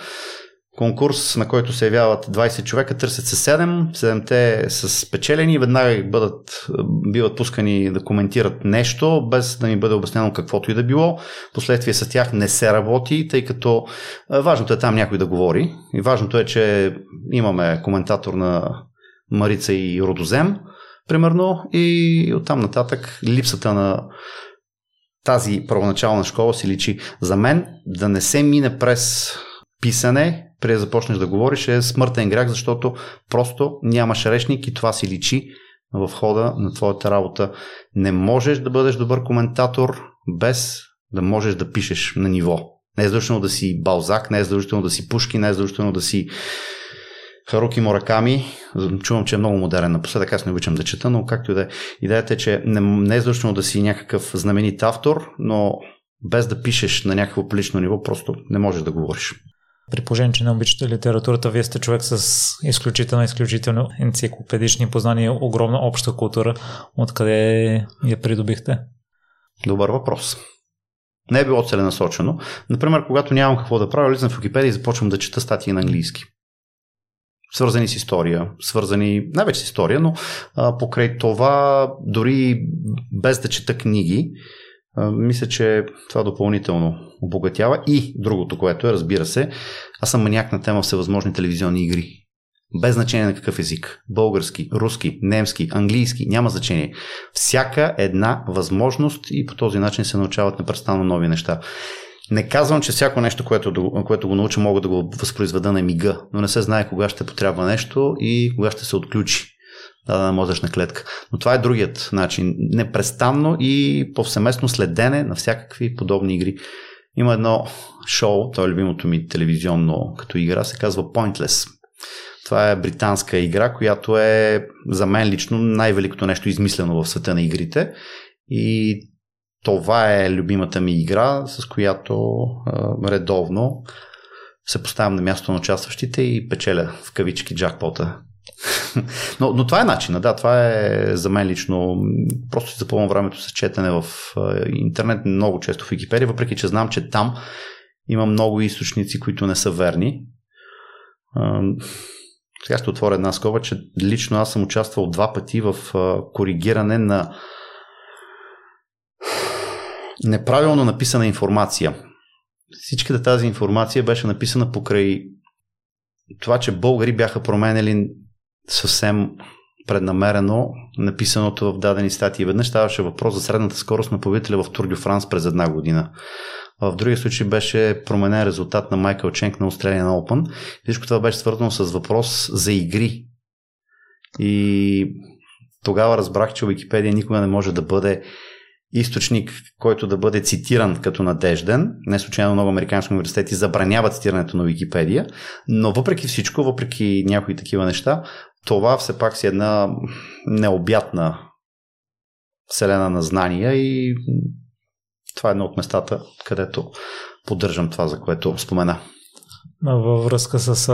конкурс, на който се явяват 20 човека, търсят се 7, 7-те са спечелени веднага бъдат, биват пускани да коментират нещо, без да ми бъде обяснено каквото и да било. Последствие с тях не се работи, тъй като важното е там някой да говори. И важното е, че имаме коментатор на Марица и Родозем, примерно, и оттам нататък липсата на тази първоначална школа си личи. За мен да не се мине през писане, преди да започнеш да говориш, е смъртен грях, защото просто нямаш речник и това си личи в хода на твоята работа. Не можеш да бъдеш добър коментатор без Да можеш да пишеш на ниво. Не е задължително да си Балзак, не е задължително да си Пушки, не е задължително да си Харуки Мораками. Чувам, че е много модерен напоследък, аз не обичам да чета, но както и да е. Идеята е, че не, е задължително да си някакъв знаменит автор, но без да пишеш на някакво лично ниво, просто не можеш да говориш. При положение, че не обичате литературата, вие сте човек с изключително, изключително енциклопедични познания, огромна обща култура. Откъде я придобихте? Добър въпрос. Не е било целенасочено. Например, когато нямам какво да правя, влизам в Википедия и започвам да чета статии на английски. Свързани с история, свързани най-вече с история, но а, покрай това, дори без да чета книги, мисля, че това допълнително обогатява. И другото, което е, разбира се, аз съм маняк на тема всевъзможни телевизионни игри. Без значение на какъв език. Български, руски, немски, английски, няма значение. Всяка една възможност и по този начин се научават непрестанно нови неща. Не казвам, че всяко нещо, което, което го науча, мога да го възпроизведа на мига, но не се знае кога ще потрябва нещо и кога ще се отключи дадена мозъчна клетка. Но това е другият начин. Непрестанно и повсеместно следене на всякакви подобни игри. Има едно шоу, то е любимото ми телевизионно като игра, се казва Pointless. Това е британска игра, която е за мен лично най-великото нещо измислено в света на игрите. И това е любимата ми игра, с която а, редовно се поставям на място на участващите и печеля в кавички джакпота. Но, но това е начина, да, това е за мен лично. Просто си запълвам времето с четене в интернет, много често в Википедия, въпреки че знам, че там има много източници, които не са верни. Сега ще отворя една скоба, че лично аз съм участвал два пъти в коригиране на неправилно написана информация. Всичката тази информация беше написана покрай това, че българи бяха променили съвсем преднамерено написаното в дадени статии. Веднъж ставаше въпрос за средната скорост на победителя в Тур Франс през една година. В другия случай беше променен резултат на Майкъл Ченк на Australian Open. Всичко това беше свързано с въпрос за игри. И тогава разбрах, че Википедия никога не може да бъде източник, който да бъде цитиран като надежден. Не случайно много американски университети забраняват цитирането на Википедия, но въпреки всичко, въпреки някои такива неща, това все пак си една необятна вселена на знания и това е едно от местата, където поддържам това, за което спомена. Във връзка с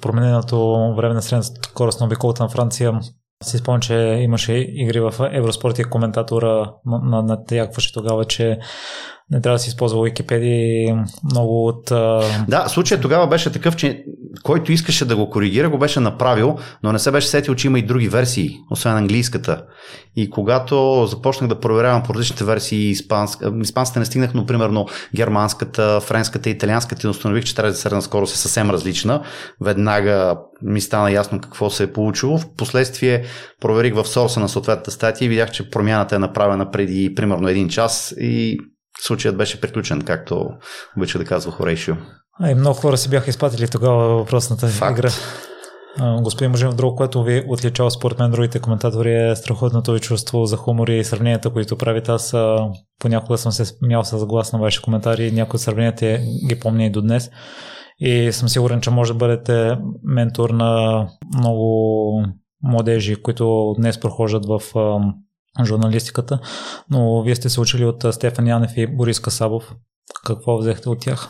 промененото време на средната скорост на обиколата на Франция, си спомням, че имаше игри в Евроспорт и коментатора на, на Тягваше тогава, че не трябва да си използва Википедия много от... Да, случай тогава беше такъв, че който искаше да го коригира, го беше направил, но не се беше сетил, че има и други версии, освен английската. И когато започнах да проверявам по различните версии, испанска, испанската не стигнах, но примерно германската, френската италианската, и установих, че тази средна скорост е съвсем различна. Веднага ми стана ясно какво се е получило. Впоследствие проверих в сорса на съответната статия и видях, че промяната е направена преди примерно един час и случаят беше приключен, както обича да казва Хорейшио. А и много хора си бяха изпратили тогава въпросната Факт. игра. Господин Мъжин, друго, което ви отличава според мен другите коментатори е страхотното ви чувство за хумор и сравненията, които правите. Аз понякога съм се смял с глас на ваши коментари някои от сравненията ги помня и до днес. И съм сигурен, че може да бъдете ментор на много младежи, които днес прохождат в журналистиката, но вие сте се учили от Стефан Янев и Борис Касабов. Какво взехте от тях?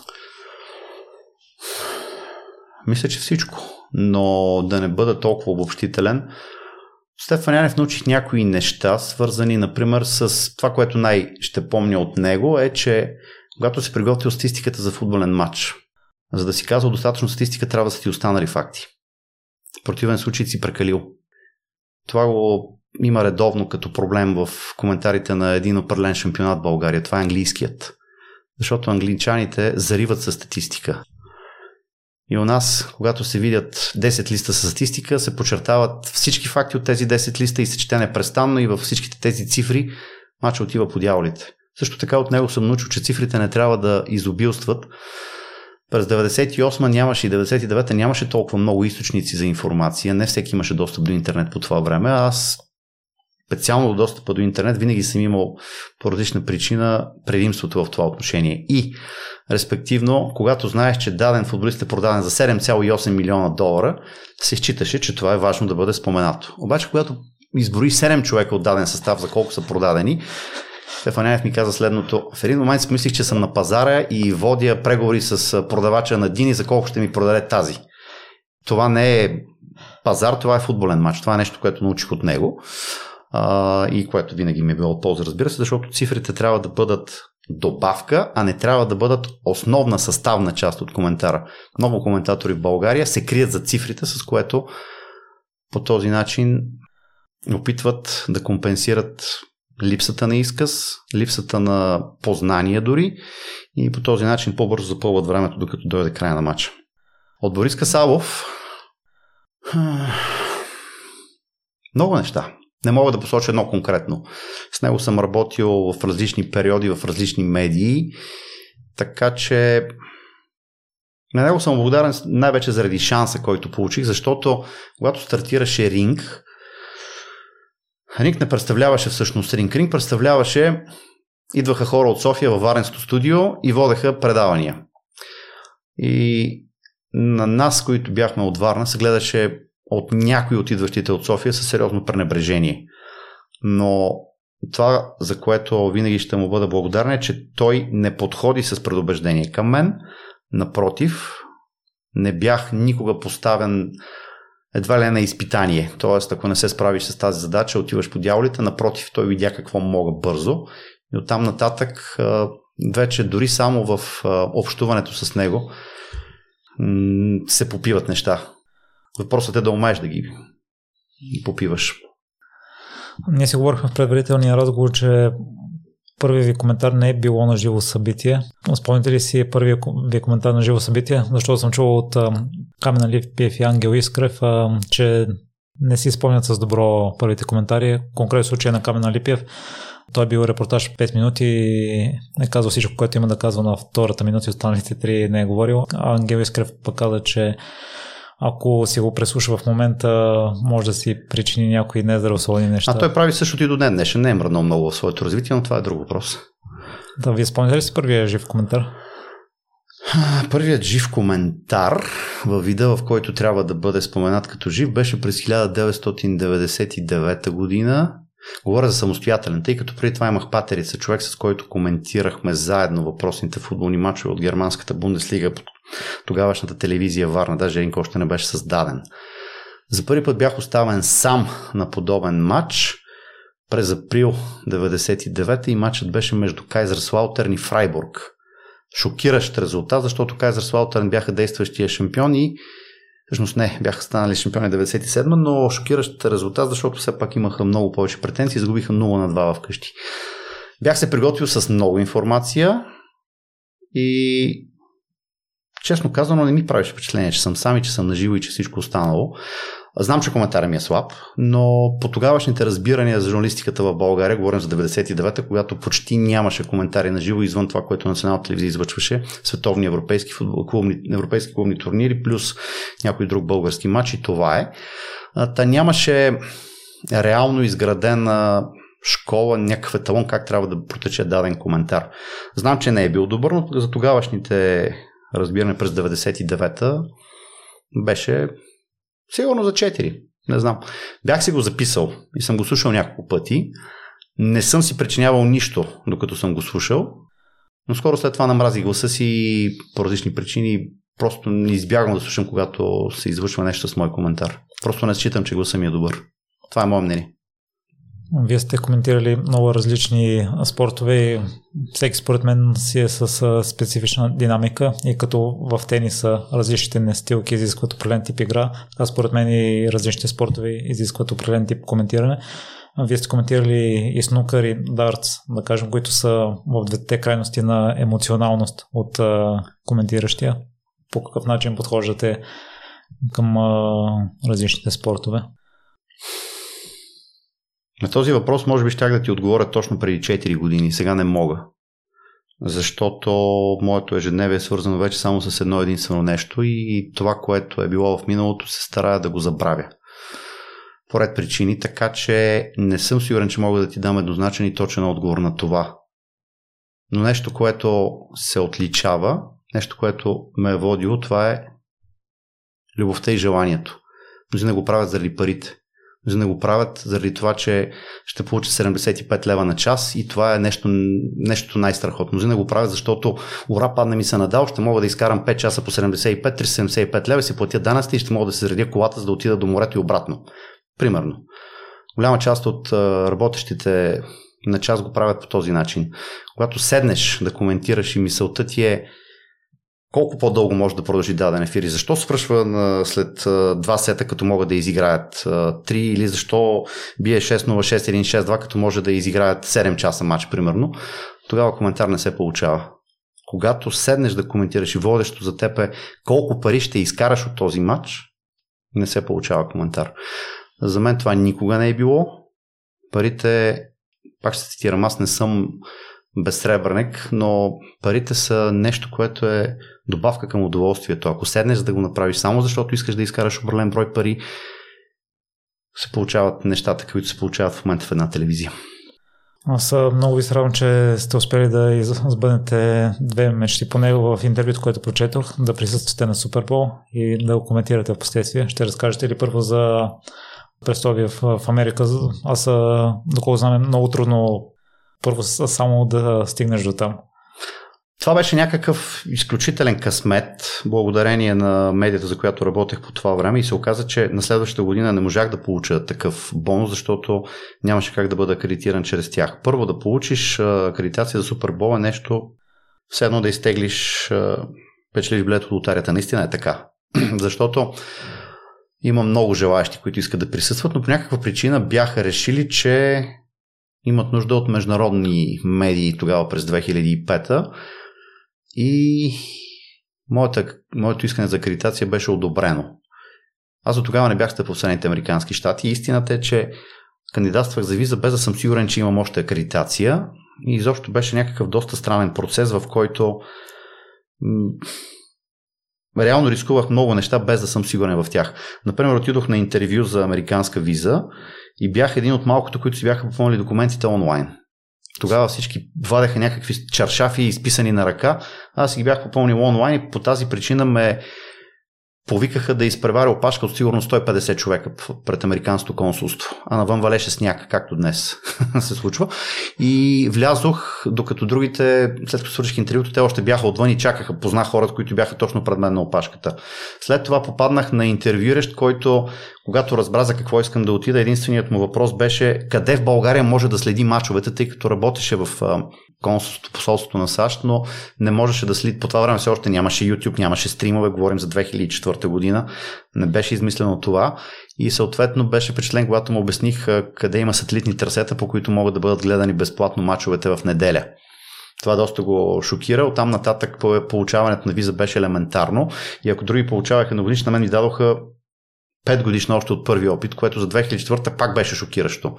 Мисля, че всичко, но да не бъда толкова обобщителен. Стефан Янев научих някои неща, свързани, например, с това, което най- ще помня от него, е, че когато се приготвил статистиката за футболен матч, за да си казал достатъчно статистика, трябва да са ти останали факти. В противен случай си прекалил. Това го има редовно като проблем в коментарите на един определен шампионат в България. Това е английският. Защото англичаните зариват със статистика. И у нас, когато се видят 10 листа с статистика, се подчертават всички факти от тези 10 листа и се чете непрестанно и във всичките тези цифри мача отива по дяволите. Също така от него съм научил, че цифрите не трябва да изобилстват. През 98 нямаше и 99 нямаше толкова много източници за информация. Не всеки имаше достъп до интернет по това време. Аз специално до достъпа до интернет, винаги съм имал по различна причина предимството в това отношение. И, респективно, когато знаеш, че даден футболист е продаден за 7,8 милиона долара, се считаше, че това е важно да бъде споменато. Обаче, когато изброи 7 човека от даден състав за колко са продадени, Стефаняев ми каза следното. В един момент си мислих, че съм на пазара и водя преговори с продавача на Дини за колко ще ми продаде тази. Това не е пазар, това е футболен матч. Това е нещо, което научих от него а, и което винаги ми е било полза, разбира се, защото цифрите трябва да бъдат добавка, а не трябва да бъдат основна съставна част от коментара. Много коментатори в България се крият за цифрите, с което по този начин опитват да компенсират липсата на изказ, липсата на познание дори и по този начин по-бързо запълват времето, докато дойде края на матча. От Борис Касалов много неща. Не мога да посоча едно конкретно. С него съм работил в различни периоди, в различни медии, така че на него съм благодарен най-вече заради шанса, който получих, защото когато стартираше Ринг, Ринг не представляваше всъщност Ринг. Ринг представляваше идваха хора от София във Варенското студио и водеха предавания. И на нас, които бяхме от Варна, се гледаше от някои от идващите от София със сериозно пренебрежение. Но това, за което винаги ще му бъда благодарен, е, че той не подходи с предубеждение към мен. Напротив, не бях никога поставен едва ли на изпитание. Тоест, ако не се справиш с тази задача, отиваш по дяволите. Напротив, той видя какво мога бързо. И оттам нататък, вече дори само в общуването с него, се попиват неща. Въпросът е да умееш да ги попиваш. Ние си говорихме в предварителния разговор, че първият ви коментар не е било на живо събитие. Спомните ли си първият ви коментар на живо събитие? Защото съм чувал от Камена Ливпиев и Ангел Искрев, че не си спомнят с добро първите коментари. Конкретно случай на Камена Липиев. Той е бил репортаж 5 минути и е казал всичко, което има да казва на втората минута и останалите три не е говорил. Ангел Искрев пък каза, че ако си го преслуша в момента, може да си причини някои нездравословни неща. А той прави същото и до ден днешен. Не е мръднал много в своето развитие, но това е друг въпрос. Да, вие спомняте ли си първия жив коментар? Първият жив коментар във вида, в който трябва да бъде споменат като жив, беше през 1999 година. Говоря за самостоятелен, тъй като преди това имах патерица, човек с който коментирахме заедно въпросните футболни матчове от германската Бундеслига под тогавашната телевизия Варна, даже Ринко още не беше създаден. За първи път бях оставен сам на подобен матч през април 99 и матчът беше между Кайзер Слаутерн и Фрайбург. Шокиращ резултат, защото Кайзер Слаутерн бяха действащия шампион и Всъщност не, бяха станали шампиони 97, но шокиращ резултат, защото все пак имаха много повече претенции, изгубиха 0 на 2 вкъщи. Бях се приготвил с много информация и честно казано не ми правеше впечатление, че съм сам и че съм наживо и че всичко останало. Знам, че коментарът ми е слаб, но по тогавашните разбирания за журналистиката в България, говорим за 99-та, когато почти нямаше коментари на живо извън това, което Националната телевизия излъчваше, световни европейски, футбол, клубни, европейски клубни турнири, плюс някой друг български матч и това е. Та нямаше реално изградена школа, някакъв еталон как трябва да протече даден коментар. Знам, че не е бил добър, но за тогавашните разбиране през 99-та беше Сигурно за 4. Не знам. Бях си го записал и съм го слушал няколко пъти. Не съм си причинявал нищо, докато съм го слушал. Но скоро след това намразих гласа си по различни причини. Просто не избягвам да слушам, когато се извършва нещо с мой коментар. Просто не считам, че гласа ми е добър. Това е мое мнение. Вие сте коментирали много различни спортове и всеки според мен си е с специфична динамика и като в тениса различните настилки изискват определен тип игра, така според мен и различните спортове изискват определен тип коментиране. Вие сте коментирали и снукър и дартс, да кажем, които са в двете крайности на емоционалност от коментиращия. По какъв начин подхождате към различните спортове? На този въпрос може би щях да ти отговоря точно преди 4 години. Сега не мога. Защото моето ежедневие е свързано вече само с едно единствено нещо и това, което е било в миналото, се старая да го забравя. поред причини, така че не съм сигурен, че мога да ти дам еднозначен и точен отговор на това. Но нещо, което се отличава, нещо, което ме е водило, това е любовта и желанието. Но не го правят заради парите за да го правят заради това, че ще получат 75 лева на час и това е нещо, нещо най-страхотно. За да го правят, защото ура, падна ми се надал, ще мога да изкарам 5 часа по 75, 375 лева, си платя данъците и ще мога да се заредя колата, за да отида до морето и обратно. Примерно. Голяма част от работещите на час го правят по този начин. Когато седнеш да коментираш и мисълта ти е колко по-дълго може да продължи даден ефир и защо свършва след а, два сета, като могат да изиграят а, три или защо бие 6-0, 6-1, 6-2, като може да изиграят 7 часа матч, примерно, тогава коментар не се получава. Когато седнеш да коментираш и водещо за теб е колко пари ще изкараш от този матч, не се получава коментар. За мен това никога не е било. Парите, пак ще цитирам, аз не съм безсребърник, но парите са нещо, което е добавка към удоволствието. Ако седнеш да го направиш само защото искаш да изкараш определен брой пари, се получават нещата, които се получават в момента в една телевизия. Аз много ви сравнявам, че сте успели да избъднете две мечти, поне в интервюто, което прочетох, да присъствате на Супербол и да го коментирате в последствие. Ще разкажете ли първо за престоя в Америка? Аз, доколко знам, е много трудно първо само да стигнеш до там. Това беше някакъв изключителен късмет, благодарение на медията, за която работех по това време и се оказа, че на следващата година не можах да получа такъв бонус, защото нямаше как да бъда акредитиран чрез тях. Първо да получиш акредитация за Супербол е нещо, все едно да изтеглиш, печелиш билет от лотарията. Наистина е така. защото има много желаящи, които искат да присъстват, но по някаква причина бяха решили, че имат нужда от международни медии тогава през 2005 и моята, моето искане за акредитация беше одобрено. Аз до тогава не бях стъпил в Съединените Американски щати истината е, че кандидатствах за виза без да съм сигурен, че имам още акредитация и изобщо беше някакъв доста странен процес, в който реално рискувах много неща без да съм сигурен в тях. Например, отидох на интервю за американска виза и бях един от малкото, които си бяха попълнили документите онлайн. Тогава всички вадеха някакви чаршафи, изписани на ръка. Аз ги бях попълнил онлайн и по тази причина ме повикаха да изпреваря опашка от сигурно 150 човека пред Американското консулство. А навън валеше сняг, както днес се случва. И влязох, докато другите, след като свърших интервюто, те още бяха отвън и чакаха. Познах хората, които бяха точно пред мен на опашката. След това попаднах на интервюиращ, който, когато разбра за какво искам да отида, единственият му въпрос беше къде в България може да следи мачовете, тъй като работеше в консулството, посолството на САЩ, но не можеше да следи. По това време все още нямаше YouTube, нямаше стримове, говорим за 2004 година. Не беше измислено това. И съответно беше впечатлен, когато му обясних къде има сателитни трасета, по които могат да бъдат гледани безплатно мачовете в неделя. Това доста го шокира. Оттам нататък получаването на виза беше елементарно. И ако други получаваха на годишна, мен ми дадоха 5 годишно още от първи опит, което за 2004 пак беше шокиращо.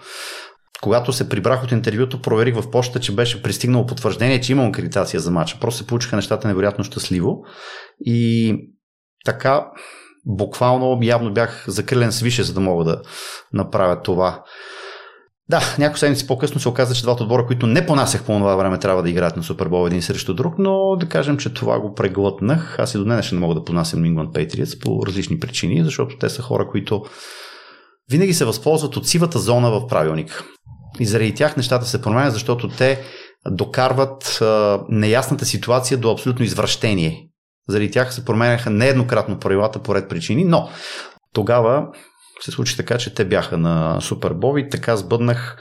Когато се прибрах от интервюто, проверих в почта, че беше пристигнало потвърждение, че имам акредитация за матча. Просто се получиха нещата невероятно щастливо. И така, буквално явно бях закрилен свише, за да мога да направя това. Да, някои седмици по-късно се оказа, че двата отбора, които не понасях по това време, трябва да играят на Супербол един срещу друг, но да кажем, че това го преглътнах. Аз и до днес не мога да понасям New Patriots по различни причини, защото те са хора, които винаги се възползват от сивата зона в правилника. И заради тях нещата се променят, защото те докарват а, неясната ситуация до абсолютно извращение. Заради тях се променяха нееднократно правилата по ред причини, но тогава се случи така, че те бяха на Супербол и така сбъднах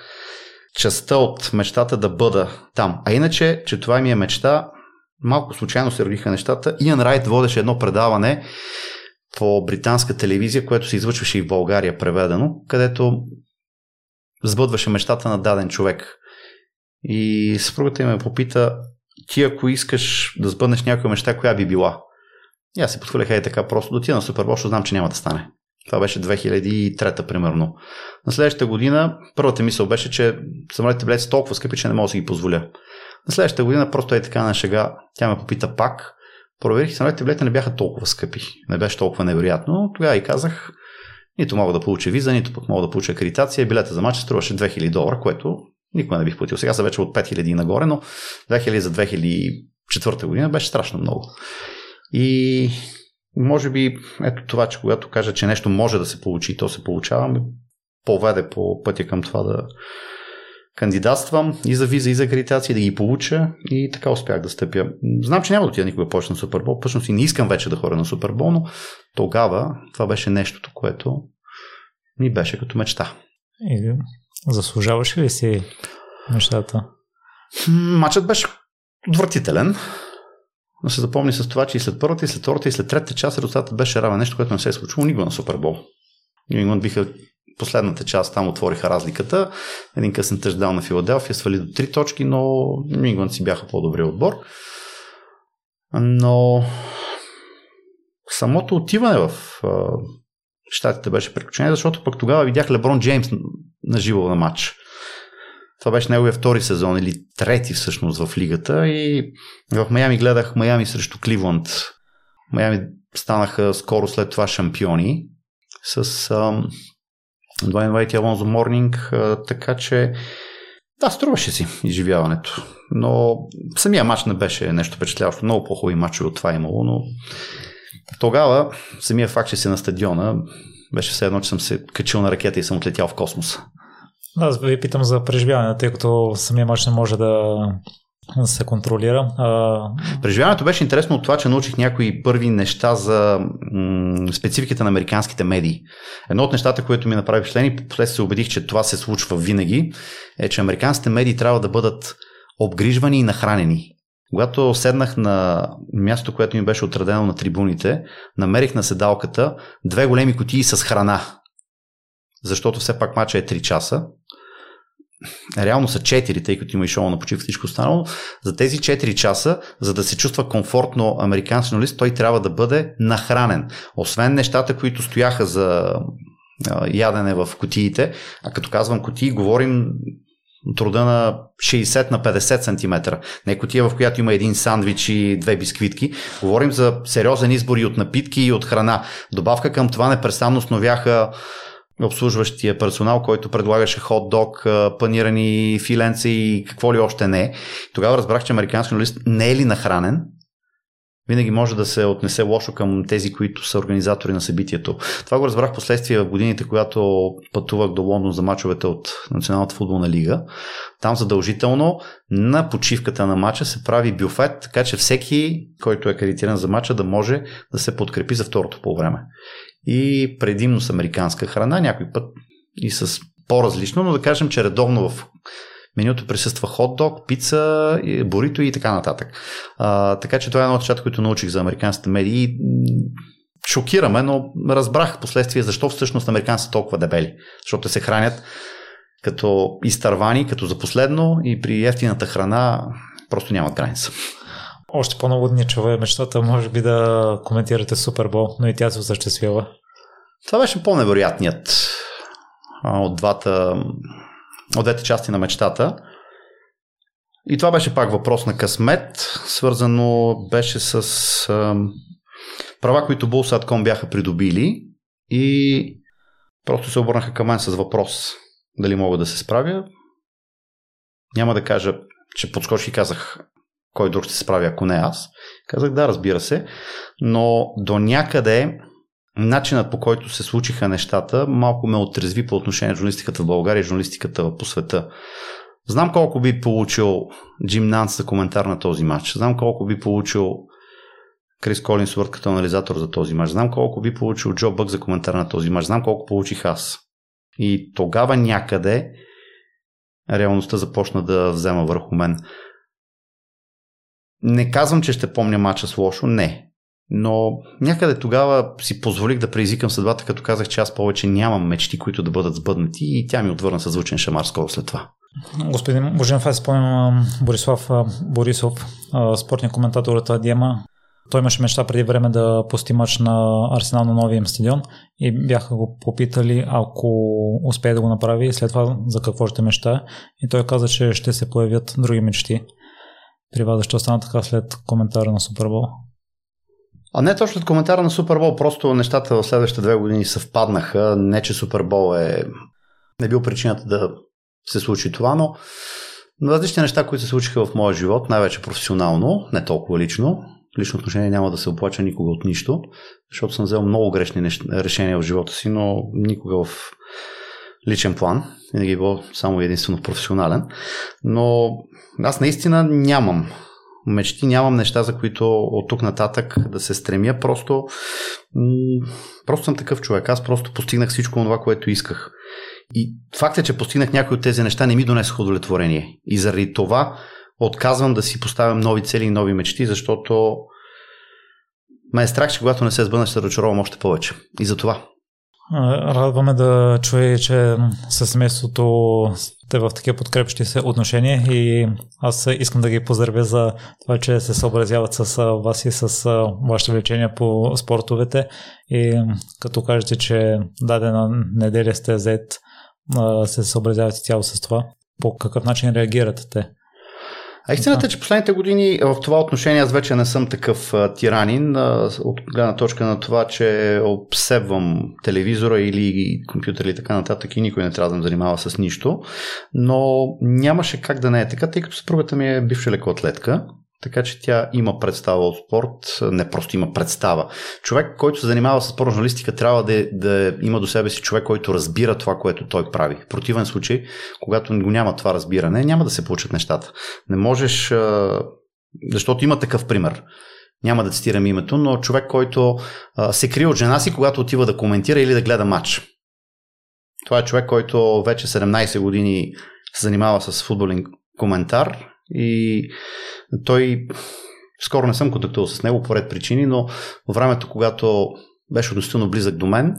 частта от мечтата да бъда там. А иначе, че това ми е мечта, малко случайно се родиха нещата. Иан Райт водеше едно предаване по британска телевизия, което се излъчваше и в България преведено, където сбъдваше мечтата на даден човек. И съпругата ме попита, ти ако искаш да сбъднеш някоя мечта, коя би била? И аз се подхвърлях и така просто да ти на Супербол, защото знам, че няма да стане. Това беше 2003 примерно. На следващата година първата мисъл беше, че самолетите билети са толкова скъпи, че не мога да си ги позволя. На следващата година просто е така на шега. Тя ме попита пак. Проверих, самолетите билети не бяха толкова скъпи. Не беше толкова невероятно. Тогава и казах, Нито мога да получа виза, нито пък мога да получа акредитация. Билета за матч струваше 2000 долара, което никога не бих платил. Сега са вече от 5000 нагоре, но 2000 за 2004 година беше страшно много. И може би ето това, че когато кажа, че нещо може да се получи то се получава, поведе по пътя към това да кандидатствам и за виза, и за акредитация, да ги получа и така успях да стъпя. Знам, че няма да отида никога повече на Супербол, всъщност и не искам вече да хора на Супербол, но тогава това беше нещото, което ми беше като мечта. И заслужаваш ли си мечтата? Матчът беше отвратителен. Но се запомни с това, че и след първата, и след втората, и след третата част резултатът беше равен. Нещо, което не се е случило никога на Супербол. Нью биха последната част там отвориха разликата. Един късен тъждал на Филаделфия свали до 3 точки, но Ингланд си бяха по-добри отбор. Но самото отиване в щатите беше приключение, защото пък тогава видях Леброн Джеймс на живо на матч. Това беше неговия втори сезон или трети всъщност в лигата и в Майами гледах Майами срещу Кливланд. Майами станаха скоро след това шампиони с ам, 2 е Alonso Morning, така че да, струваше си изживяването. Но самия матч не беше нещо впечатляващо. Много по-хубави матчи от това имало, но тогава самия факт, че си на стадиона, беше все едно, че съм се качил на ракета и съм отлетял в космоса. Аз ви питам за преживяване, тъй като самия мач не може да се контролира. Преживяването беше интересно от това, че научих някои първи неща за м- спецификата на американските медии. Едно от нещата, което ми направи впечатление, после се убедих, че това се случва винаги, е, че американските медии трябва да бъдат обгрижвани и нахранени. Когато седнах на място, което ми беше отредено на трибуните, намерих на седалката две големи кутии с храна. Защото все пак мача е 3 часа реално са 4, тъй като има и шоу на почивка всичко останало, за тези 4 часа, за да се чувства комфортно американски журналист, той трябва да бъде нахранен. Освен нещата, които стояха за ядене в котиите, а като казвам котии, говорим труда на 60 на 50 см. Не котия, в която има един сандвич и две бисквитки. Говорим за сериозен избор и от напитки и от храна. Добавка към това непрестанно сновяха обслужващия персонал, който предлагаше хот-дог, панирани филенци и какво ли още не. Тогава разбрах, че американски журналист не е ли нахранен, винаги може да се отнесе лошо към тези, които са организатори на събитието. Това го разбрах последствие в годините, когато пътувах до Лондон за мачовете от Националната футболна лига. Там задължително на почивката на мача се прави бюфет, така че всеки, който е кредитиран за мача, да може да се подкрепи за второто по време и предимно с американска храна, някой път и с по-различно, но да кажем, че редовно в менюто присъства хот-дог, пица, борито и така нататък. А, така че това е едно от нещата, които научих за американските медии. Шокираме, но разбрах последствие защо всъщност американците са толкова дебели. Защото се хранят като изтървани, като за последно и при ефтината храна просто нямат граница. Още по-много дни чува мечтата, може би да коментирате Супербол, но и тя се осъществява. Това беше по-невероятният от двата, от двете части на мечтата. И това беше пак въпрос на късмет, свързано беше с а, права, които Bullsat.com бяха придобили и просто се обърнаха към мен с въпрос дали мога да се справя. Няма да кажа, че подскочих и казах кой друг ще се справи, ако не аз. Казах да, разбира се, но до някъде начинът по който се случиха нещата малко ме отрезви по отношение на журналистиката в България и журналистиката по света. Знам колко би получил Джим Нанс за коментар на този матч. Знам колко би получил Крис Колинсворт като анализатор за този матч. Знам колко би получил Джо Бък за коментар на този матч. Знам колко получих аз. И тогава някъде реалността започна да взема върху мен. Не казвам, че ще помня мача с лошо, не. Но някъде тогава си позволих да преизикам съдбата, като казах, че аз повече нямам мечти, които да бъдат сбъднати и тя ми отвърна с звучен шамар скоро след това. Господин Боженов, аз спомням Борислав Борисов, спортния коментатор от Диема. Той имаше мечта преди време да пусти мач на Арсенал на новия им стадион и бяха го попитали ако успее да го направи след това за какво ще мечта и той каза, че ще се появят други мечти. При вас защо стана така след коментара на Супербол? А не точно от коментара на Супербол, просто нещата в следващите две години съвпаднаха. Не, че Супербол е не бил причината да се случи това, но различни неща, които се случиха в моя живот, най-вече професионално, не толкова лично. Лично отношение няма да се оплача никога от нищо, защото съм взел много грешни решения в живота си, но никога в личен план. Винаги е било само единствено професионален. Но аз наистина нямам мечти, нямам неща, за които от тук нататък да се стремя. Просто, просто съм такъв човек. Аз просто постигнах всичко това, което исках. И факт е, че постигнах някои от тези неща, не ми донесох удовлетворение. И заради това отказвам да си поставям нови цели и нови мечти, защото ме е страх, че когато не се сбъдна, ще се разочаровам още повече. И за това. Радваме да чуе, че с семейството сте в такива подкрепщи се отношения и аз искам да ги поздравя за това, че се съобразяват с вас и с вашето влечение по спортовете и като кажете, че дадена неделя сте зет, се съобразявате цяло с това. По какъв начин реагирате те? А истината е, че последните години в това отношение аз вече не съм такъв а, тиранин, а, от гледна точка на това, че обсебвам телевизора или компютър или така нататък и никой не трябва да ме занимава с нищо. Но нямаше как да не е така, тъй като съпругата ми е бивша лекоатлетка така че тя има представа от спорт, не просто има представа. Човек, който се занимава с спортна журналистика, трябва да, да има до себе си човек, който разбира това, което той прави. В противен случай, когато го няма това разбиране, няма да се получат нещата. Не можеш, защото има такъв пример. Няма да цитирам името, но човек, който се крие от жена си, когато отива да коментира или да гледа матч. Това е човек, който вече 17 години се занимава с футболен коментар и той, скоро не съм контактувал с него по ред причини, но във времето, когато беше относително близък до мен,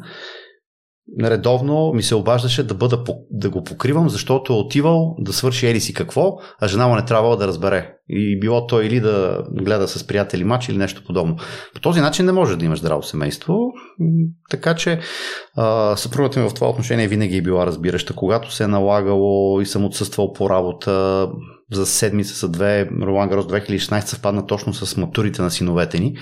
редовно ми се обаждаше да, бъда, да го покривам, защото е отивал да свърши ели си какво, а жена му не трябвало да разбере. И било то или да гледа с приятели матч или нещо подобно. По този начин не може да имаш здраво семейство, така че съпругата ми в това отношение винаги е била разбираща. Когато се е налагало и съм отсъствал по работа, за седмица, за две, Ролан Гарос 2016 съвпадна точно с матурите на синовете ни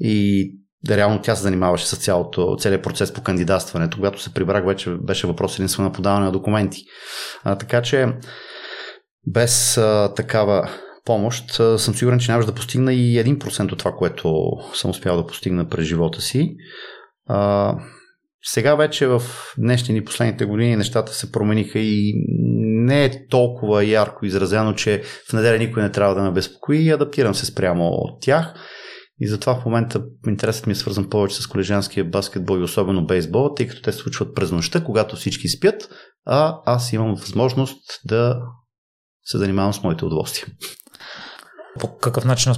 и да реално тя се занимаваше с цялото, целият процес по кандидатстването. Когато се прибрах, вече беше въпрос единствено на подаване на документи. А, така че без а, такава помощ а, съм сигурен, че нямаш да постигна и 1% от това, което съм успял да постигна през живота си. А, сега вече в днешни ни последните години нещата се промениха и не е толкова ярко изразено, че в неделя никой не трябва да ме безпокои и адаптирам се спрямо от тях. И затова в момента интересът ми е свързан повече с колежанския баскетбол и особено бейсбол, тъй като те се случват през нощта, когато всички спят, а аз имам възможност да се занимавам с моите удоволствия. По какъв начин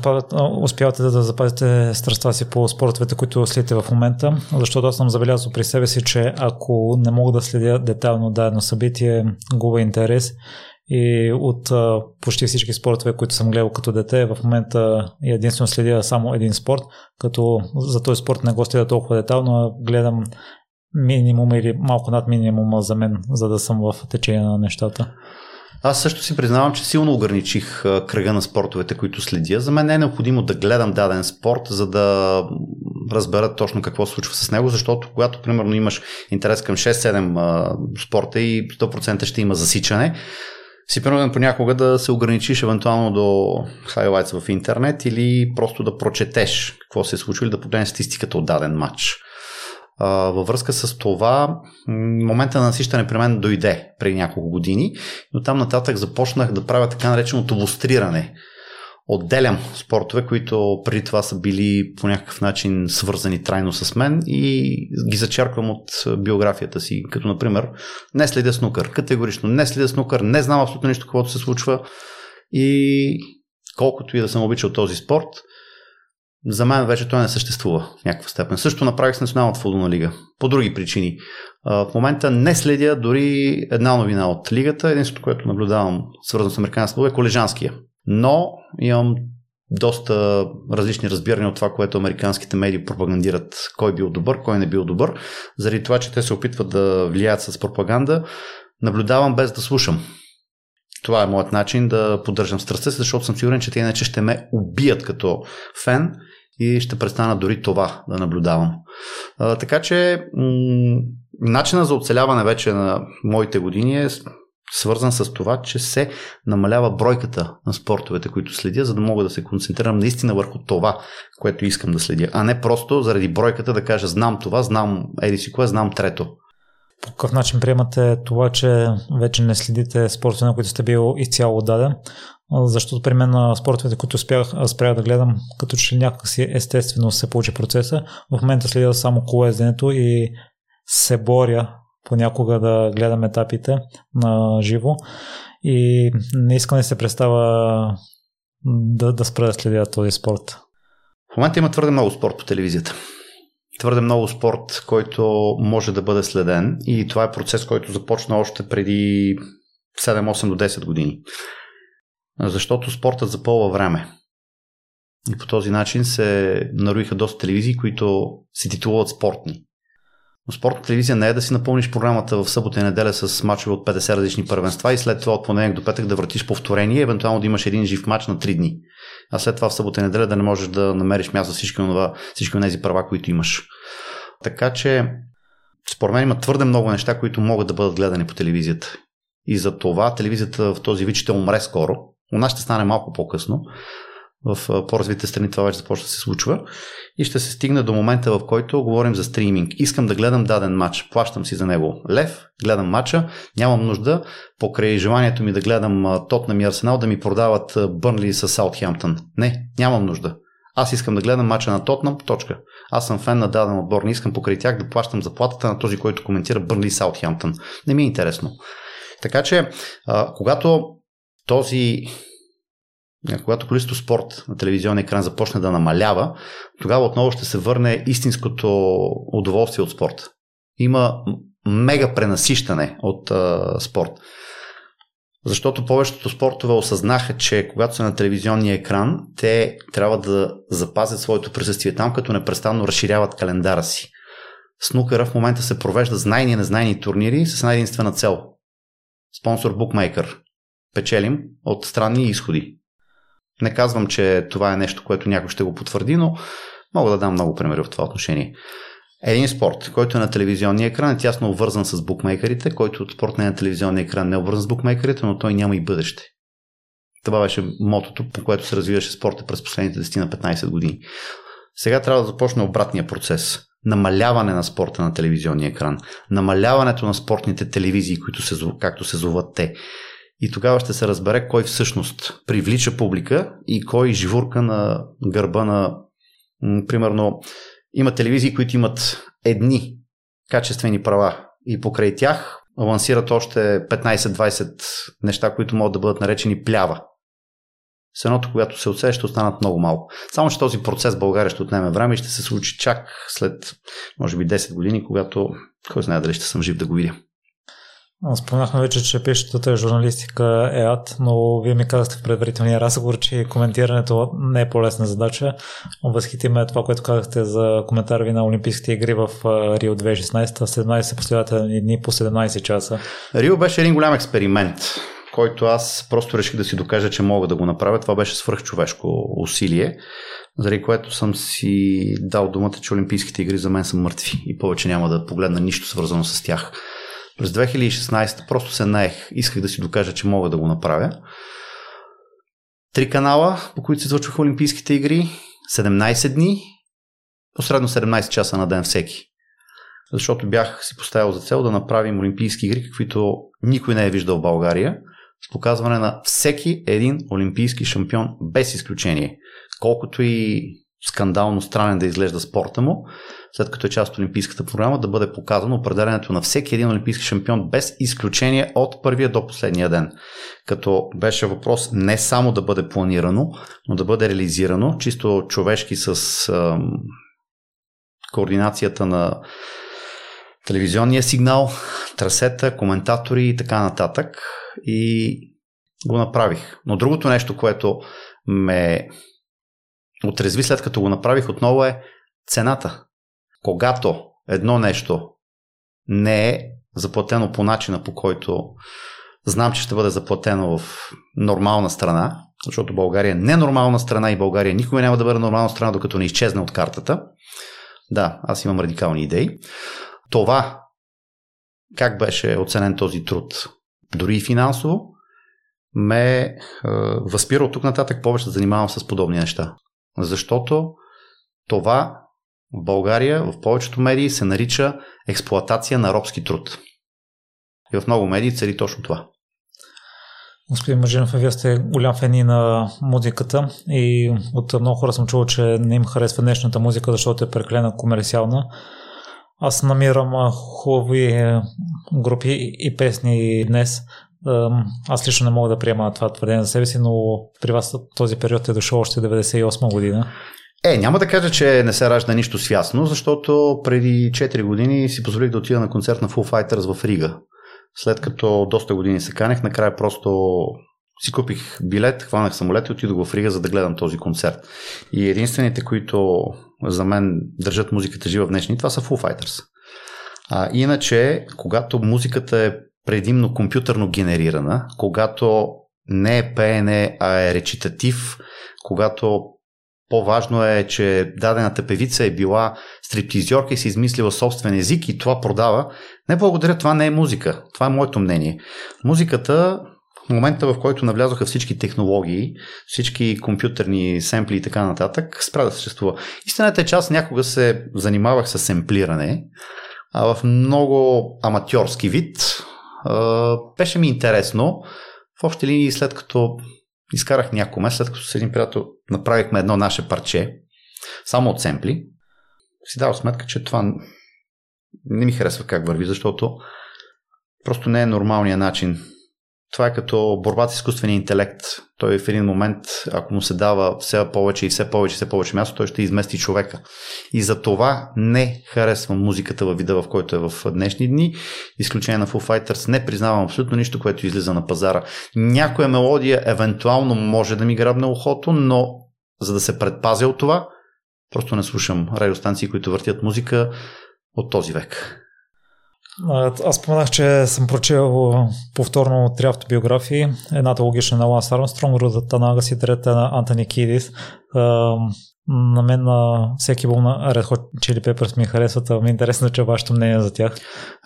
успявате да запазите страстта си по спортовете, които следите в момента? Защото аз съм забелязал при себе си, че ако не мога да следя детайлно дадено събитие, губа интерес и от почти всички спортове, които съм гледал като дете, в момента единствено следя само един спорт, като за този спорт не го следя толкова детално, а гледам минимум или малко над минимума за мен, за да съм в течение на нещата. Аз също си признавам, че силно ограничих кръга на спортовете, които следя. За мен не е необходимо да гледам даден спорт, за да разбера точно какво се случва с него, защото когато, примерно, имаш интерес към 6-7 спорта и 100% ще има засичане, си принуден понякога да се ограничиш евентуално до хайлайтс в интернет или просто да прочетеш какво се е случило или да погледнеш статистиката от даден матч. Във връзка с това, момента на насищане при мен дойде преди няколко години, но там нататък започнах да правя така нареченото лустриране. Отделям спортове, които преди това са били по някакъв начин свързани трайно с мен и ги зачерквам от биографията си. Като, например, не следя снукър. Категорично не следя снукър, не знам абсолютно нищо, каквото се случва. И колкото и да съм обичал този спорт, за мен вече той не съществува в някаква степен. Също направих с Националната футболна лига. По други причини. В момента не следя дори една новина от лигата. Единството, което наблюдавам свързано с американския футбол е колежанския. Но имам доста различни разбирания от това, което американските медии пропагандират кой бил добър, кой не бил добър. Заради това, че те се опитват да влияят с пропаганда, наблюдавам без да слушам. Това е моят начин да поддържам страстта си, защото съм сигурен, че те иначе ще ме убият като фен и ще престана дори това да наблюдавам. А, така че м- начина за оцеляване вече на моите години е свързан с това, че се намалява бройката на спортовете, които следя, за да мога да се концентрирам наистина върху това, което искам да следя, а не просто заради бройката да кажа знам това, знам еди си кое, знам трето. По какъв начин приемате това, че вече не следите спортове, на които сте бил изцяло даден? Защото при мен на спортовете, които успях, спрях да гледам, като че някакси естествено се получи процеса, в момента следя само колезденето и се боря понякога да гледам етапите на живо и не искам да се представя да, да спра да следя този спорт. В момента има твърде много спорт по телевизията. Твърде много спорт, който може да бъде следен и това е процес, който започна още преди 7-8 до 10 години. Защото спортът запълва време. И по този начин се наруиха доста телевизии, които се титулуват спортни. Но спортна телевизия не е да си напълниш програмата в събота и неделя с мачове от 50 различни първенства и след това от понеделник до петък да въртиш повторение, евентуално да имаш един жив матч на 3 дни. А след това в събота и неделя да не можеш да намериш място за всички, това, всички тези права, които имаш. Така че, според мен има твърде много неща, които могат да бъдат гледани по телевизията. И за това телевизията в този вид ще умре скоро. У нас ще стане малко по-късно в по-развитите страни това вече започва да се случва и ще се стигне до момента, в който говорим за стриминг. Искам да гледам даден матч, плащам си за него лев, гледам матча, нямам нужда, покрай желанието ми да гледам Тотнам и Арсенал да ми продават Бърнли с Саутхемптън. Не, нямам нужда. Аз искам да гледам мача на Тотнам, точка. Аз съм фен на даден отбор, не искам покрай тях да плащам заплатата на този, който коментира Бърнли и Саутхемптън. Не ми е интересно. Така че, а, когато този когато количество спорт на телевизионния екран започне да намалява, тогава отново ще се върне истинското удоволствие от спорт. Има мега пренасищане от а, спорт. Защото повечето спортове осъзнаха, че когато са на телевизионния екран, те трябва да запазят своето присъствие там, като непрестанно разширяват календара си. Снукъра в момента се провежда знайни и незнайни турнири с една единствена цел. Спонсор букмейкър. Печелим от странни изходи. Не казвам, че това е нещо, което някой ще го потвърди, но мога да дам много примери в това отношение. Един спорт, който е на телевизионния екран, е тясно обвързан с букмейкерите, който от спорт не е на телевизионния екран, не е обвързан с букмейкерите, но той няма и бъдеще. Това беше мотото, по което се развиваше спорта през последните 10 на 15 години. Сега трябва да започне обратния процес. Намаляване на спорта на телевизионния екран. Намаляването на спортните телевизии, които се, както се зоват те и тогава ще се разбере кой всъщност привлича публика и кой живурка на гърба на... Примерно, има телевизии, които имат едни качествени права и покрай тях лансират още 15-20 неща, които могат да бъдат наречени плява. С едното, когато се отсее, ще останат много малко. Само, че този процес в България ще отнеме време и ще се случи чак след, може би, 10 години, когато кой знае дали ще съм жив да го видя. Споменахме вече, че пишетата журналистика е ад, но вие ми казахте в предварителния разговор, че коментирането не е по-лесна задача. Възхити ме това, което казахте за коментар ви на Олимпийските игри в Рио 2016, 17 последователни дни по 17 часа. Рио беше един голям експеримент, който аз просто реших да си докажа, че мога да го направя. Това беше свръхчовешко усилие, заради което съм си дал думата, че Олимпийските игри за мен са мъртви и повече няма да погледна нищо свързано с тях. През 2016 просто се наех. Исках да си докажа, че мога да го направя. Три канала, по които се излъчваха Олимпийските игри, 17 дни, посредно 17 часа на ден всеки. Защото бях си поставил за цел да направим Олимпийски игри, каквито никой не е виждал в България, с показване на всеки един олимпийски шампион без изключение. Колкото и скандално странен да изглежда спорта му, след като е част от Олимпийската програма, да бъде показано определенето на всеки един олимпийски шампион без изключение от първия до последния ден. Като беше въпрос не само да бъде планирано, но да бъде реализирано, чисто човешки с ам, координацията на телевизионния сигнал, трасета, коментатори и така нататък. И го направих. Но другото нещо, което ме отрезви след като го направих отново е цената. Когато едно нещо не е заплатено по начина по който знам, че ще бъде заплатено в нормална страна, защото България е ненормална страна и България никога няма да бъде нормална страна, докато не изчезне от картата. Да, аз имам радикални идеи. Това, как беше оценен този труд, дори и финансово, ме е, възпира от тук нататък повече да занимавам с подобни неща. Защото това в България, в повечето медии се нарича експлоатация на робски труд. И в много медии цари точно това. Господин Мажинов, вие сте голям фени на музиката и от много хора съм чувал, че не им харесва днешната музика, защото е преклена комерциална. Аз намирам хубави е, групи и песни днес. Аз лично не мога да приема това твърдение за себе си, но при вас този период е дошъл още 98 година. Е, няма да кажа, че не се ражда нищо свясно, защото преди 4 години си позволих да отида на концерт на Foo Fighters в Рига. След като доста години се канех, накрая просто си купих билет, хванах самолет и отидох в Рига, за да гледам този концерт. И единствените, които за мен държат музиката жива в днешни, това са Foo Fighters. А, иначе, когато музиката е предимно компютърно генерирана, когато не е пеене, а е речитатив, когато по-важно е, че дадената певица е била стриптизьорка и си измислила собствен език и това продава. Не благодаря, това не е музика. Това е моето мнение. Музиката в момента, в който навлязоха всички технологии, всички компютърни семпли и така нататък, спря да съществува. Истината е, че аз някога се занимавах с семплиране, а в много аматьорски вид. Беше ми интересно. В общи линии, след като изкарах няколко месеца, след като с един приятел направихме едно наше парче, само от семпли, си дал сметка, че това не ми харесва как върви, защото просто не е нормалният начин. Това е като борбата с изкуствения интелект. Той в един момент, ако му се дава все повече и все повече все повече място, той ще измести човека. И за това не харесвам музиката във вида, в който е в днешни дни. Изключение на Foo Fighters не признавам абсолютно нищо, което излиза на пазара. Някоя мелодия евентуално може да ми грабне ухото, но за да се предпазя от това, просто не слушам радиостанции, които въртят музика от този век. Аз споменах, че съм прочел повторно три автобиографии. Едната логична на Ланс Армстронг, другата на Агаси, трета на Антони Кидис. На мен на всеки бул на Red Hot Chili Peppers ми харесват, ми е интересно, че е вашето мнение за тях.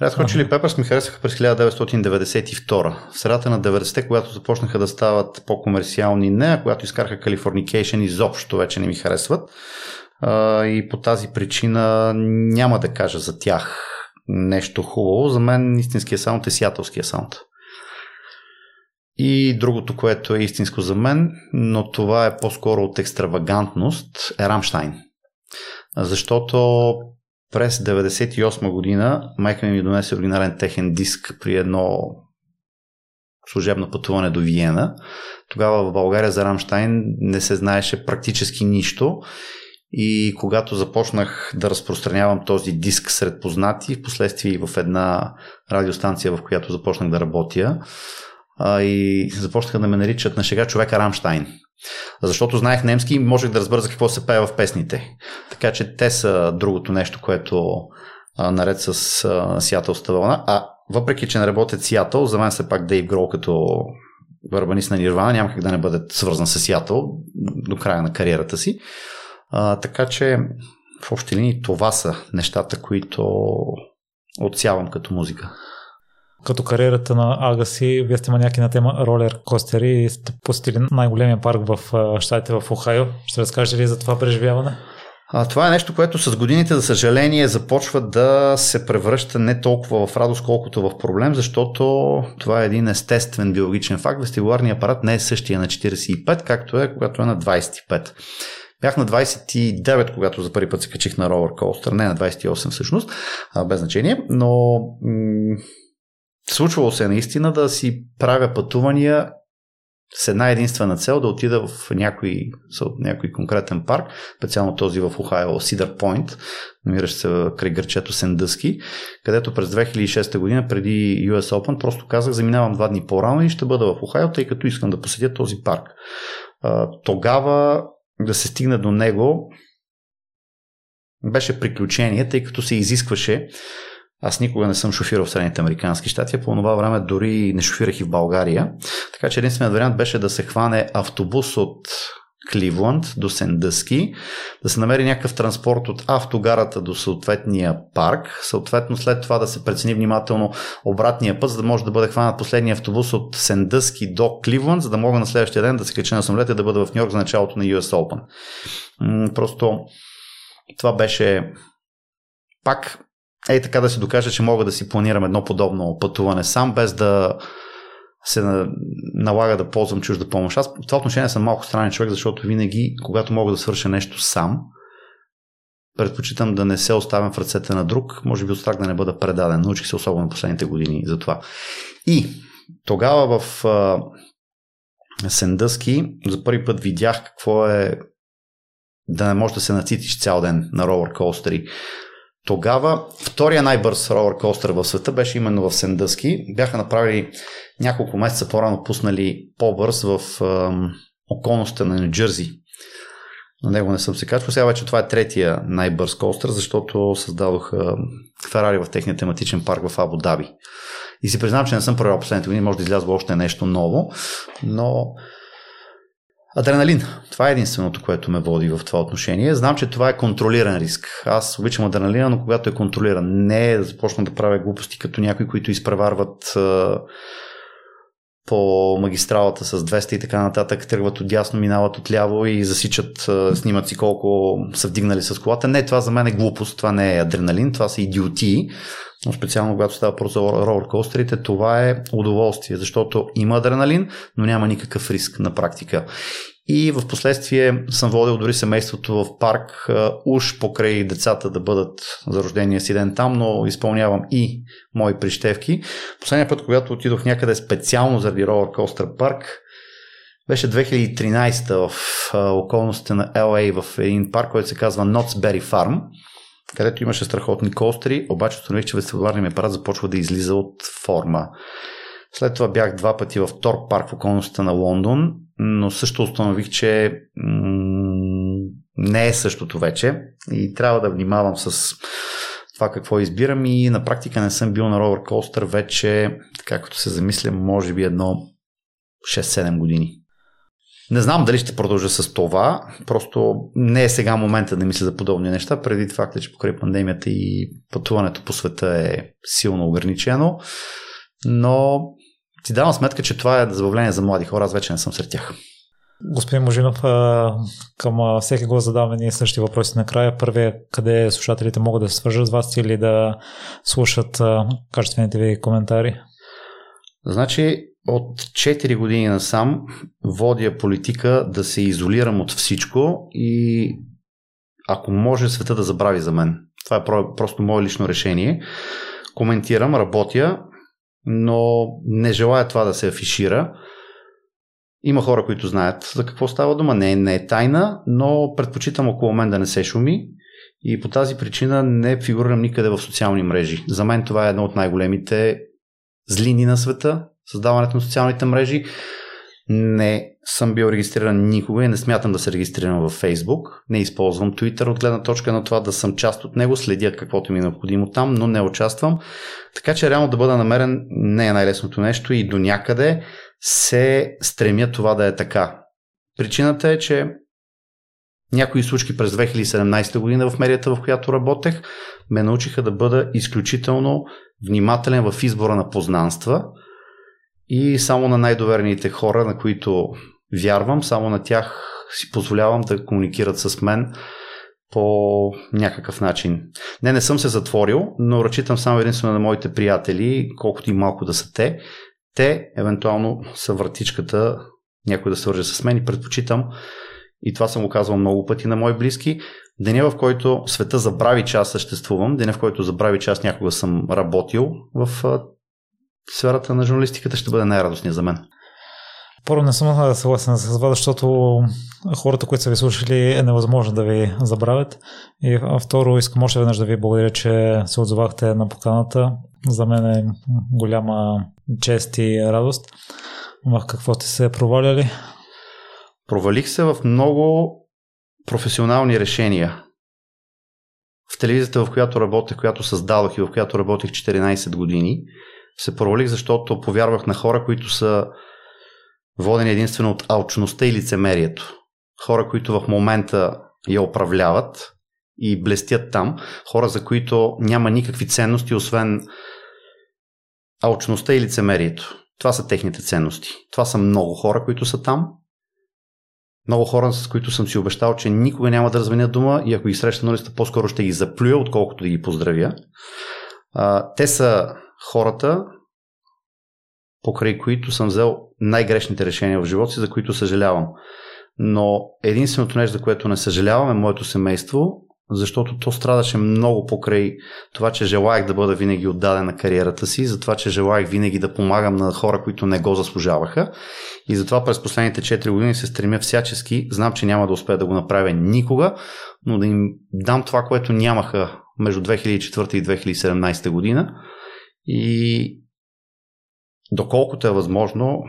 Red Hot Chili Peppers ми харесаха през 1992. В средата на 90-те, когато започнаха да стават по-комерциални, не, а когато изкараха Californication, изобщо вече не ми харесват. И по тази причина няма да кажа за тях нещо хубаво. За мен истинския саунд е сиатълския саунд. И другото, което е истинско за мен, но това е по-скоро от екстравагантност, е Рамштайн. Защото през 1998 година майка ми ми донесе оригинален техен диск при едно служебно пътуване до Виена. Тогава в България за Рамштайн не се знаеше практически нищо и когато започнах да разпространявам този диск сред познати, в последствие и в една радиостанция, в която започнах да работя, а, и започнаха да ме наричат на шега човека Рамштайн. Защото знаех немски и можех да разбера за какво се пее в песните. Така че те са другото нещо, което а, наред с Сиатъл вълна. А въпреки, че не работят Сиатъл, за мен все пак Дейв Грол като барабанист на Нирвана няма как да не бъде свързан с Сиатъл до края на кариерата си. А, така че в общи линии това са нещата, които отсявам като музика. Като кариерата на Агаси, вие сте маняки на тема ролер костери и сте посетили най-големия парк в щатите в Охайо. Ще разкажете ли за това преживяване? А, това е нещо, което с годините, за съжаление, започва да се превръща не толкова в радост, колкото в проблем, защото това е един естествен биологичен факт. Вестибуларният апарат не е същия на 45, както е когато е на 25. Бях на 29, когато за първи път се качих на ролер костър, не на 28 всъщност, а, без значение, но м- случвало се наистина да си правя пътувания с една единствена цел да отида в някой, някой конкретен парк, специално този в Охайо, Сидър Пойнт, намиращ се край гърчето Сендъски, където през 2006 година, преди US Open, просто казах, заминавам два дни по-рано и ще бъда в Охайо, тъй като искам да посетя този парк. Тогава да се стигне до него беше приключение, тъй като се изискваше Аз никога не съм шофирал в Средните Американски щати, по това време дори не шофирах и в България. Така че единственият вариант беше да се хване автобус от Кливланд до Сендъски, да се намери някакъв транспорт от автогарата до съответния парк, съответно след това да се прецени внимателно обратния път, за да може да бъде хванат последния автобус от Сендъски до Кливланд, за да мога на следващия ден да се кача на самолет и да бъда в Нью-Йорк за началото на US Open. Просто това беше пак ей така да си докажа, че мога да си планирам едно подобно пътуване сам, без да се налага да ползвам чужда помощ. Аз в това отношение съм малко странен човек, защото винаги, когато мога да свърша нещо сам, предпочитам да не се оставям в ръцете на друг, може би от страх да не бъда предаден. Научих се особено последните години за това. И тогава в Сендъски за първи път видях какво е да не можеш да се нацитиш цял ден на ролър костери. Тогава втория най-бърз ролър костър в света беше именно в Сендъски. Бяха направили няколко месеца по-рано пуснали по-бърз в е, околността на Нью Джерси. На него не съм се качвал. Сега вече това е третия най-бърз костър, защото създадох Ферари в техния тематичен парк в Абу Даби. И си признавам, че не съм проверял последните години, може да излязва още нещо ново, но Адреналин. Това е единственото, което ме води в това отношение. Знам, че това е контролиран риск. Аз обичам адреналина, но когато е контролиран, не е да започна да правя глупости като някои, които изпреварват по магистралата с 200 и така нататък, тръгват от дясно, минават от ляво и засичат, снимат си колко са вдигнали с колата. Не, това за мен е глупост, това не е адреналин, това са идиотии. Но специално когато става про за ролеркостерите, това е удоволствие, защото има адреналин, но няма никакъв риск на практика. И в последствие съм водил дори семейството в парк, уж покрай децата да бъдат за рождения си ден там, но изпълнявам и мои прищевки. Последния път, когато отидох някъде специално заради Coaster парк, беше 2013 в околностите на LA в един парк, който се казва Knott's Berry Farm, където имаше страхотни костри, обаче установих, че вестибуларният ми апарат започва да излиза от форма. След това бях два пъти в Торп парк в околността на Лондон, но също установих, че м- не е същото вече и трябва да внимавам с това какво избирам и на практика не съм бил на ровер костър вече, така като се замисля, може би едно 6-7 години. Не знам дали ще продължа с това, просто не е сега момента да мисля за подобни неща, преди факта, че покрай пандемията и пътуването по света е силно ограничено, но си давам сметка, че това е забавление за млади хора, аз вече не съм сред тях. Господин Можинов, към всеки го задаваме ние същи въпроси накрая. Първият, къде слушателите могат да се свържат с вас или да слушат качествените ви коментари? Значи, от 4 години насам водя политика да се изолирам от всичко и ако може света да забрави за мен. Това е просто мое лично решение. Коментирам, работя, но не желая това да се афишира. Има хора, които знаят за какво става дума. Не, не е тайна, но предпочитам около мен да не се шуми и по тази причина не фигурирам никъде в социални мрежи. За мен това е едно от най-големите злини на света, създаването на социалните мрежи. Не съм бил регистриран никога и не смятам да се регистрирам във Facebook. Не използвам Twitter от гледна точка на това да съм част от него, следя каквото ми е необходимо там, но не участвам. Така че реално да бъда намерен не е най-лесното нещо и до някъде се стремя това да е така. Причината е, че някои случки през 2017 година в медията, в която работех, ме научиха да бъда изключително внимателен в избора на познанства и само на най-доверените хора, на които вярвам, само на тях си позволявам да комуникират с мен по някакъв начин. Не, не съм се затворил, но разчитам само единствено на моите приятели, колкото и малко да са те. Те, евентуално, са вратичката някой да се върже с мен и предпочитам, и това съм го казвал много пъти на мои близки, деня в който света забрави, че аз съществувам, деня в който забрави, че аз някога съм работил в сферата на журналистиката, ще бъде най-радостният за мен. Първо не съм съгласен с вас, защото хората, които са ви слушали, е невъзможно да ви забравят. И второ, искам още веднъж да ви благодаря, че се отзовахте на поканата. За мен е голяма чест и радост. В какво сте се проваляли? Провалих се в много професионални решения. в телевизията, в която работех, която създадох и в която работех 14 години, се провалих, защото повярвах на хора, които са водени единствено от алчността и лицемерието. Хора, които в момента я управляват и блестят там. Хора, за които няма никакви ценности, освен алчността и лицемерието. Това са техните ценности. Това са много хора, които са там. Много хора, с които съм си обещал, че никога няма да разменя дума и ако ги срещна на листа, по-скоро ще ги заплюя, отколкото да ги поздравя. А, те са хората, покрай които съм взел най-грешните решения в живота си, за които съжалявам. Но единственото нещо, за което не съжалявам е моето семейство, защото то страдаше много покрай това, че желаях да бъда винаги отдаден на кариерата си, за това, че желаях винаги да помагам на хора, които не го заслужаваха. И затова през последните 4 години се стремя всячески, знам, че няма да успея да го направя никога, но да им дам това, което нямаха между 2004 и 2017 година. И доколкото е възможно,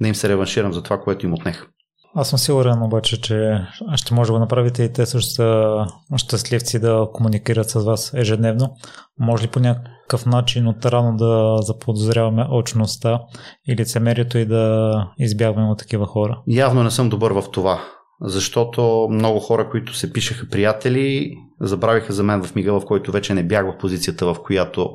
да им се реванширам за това, което им отнех. Аз съм сигурен обаче, че ще може да го направите и те също са щастливци да комуникират с вас ежедневно. Може ли по някакъв начин от рано да заподозряваме очността и лицемерието и да избягваме от такива хора? Явно не съм добър в това, защото много хора, които се пишеха приятели, забравиха за мен в мига, в който вече не бях в позицията, в която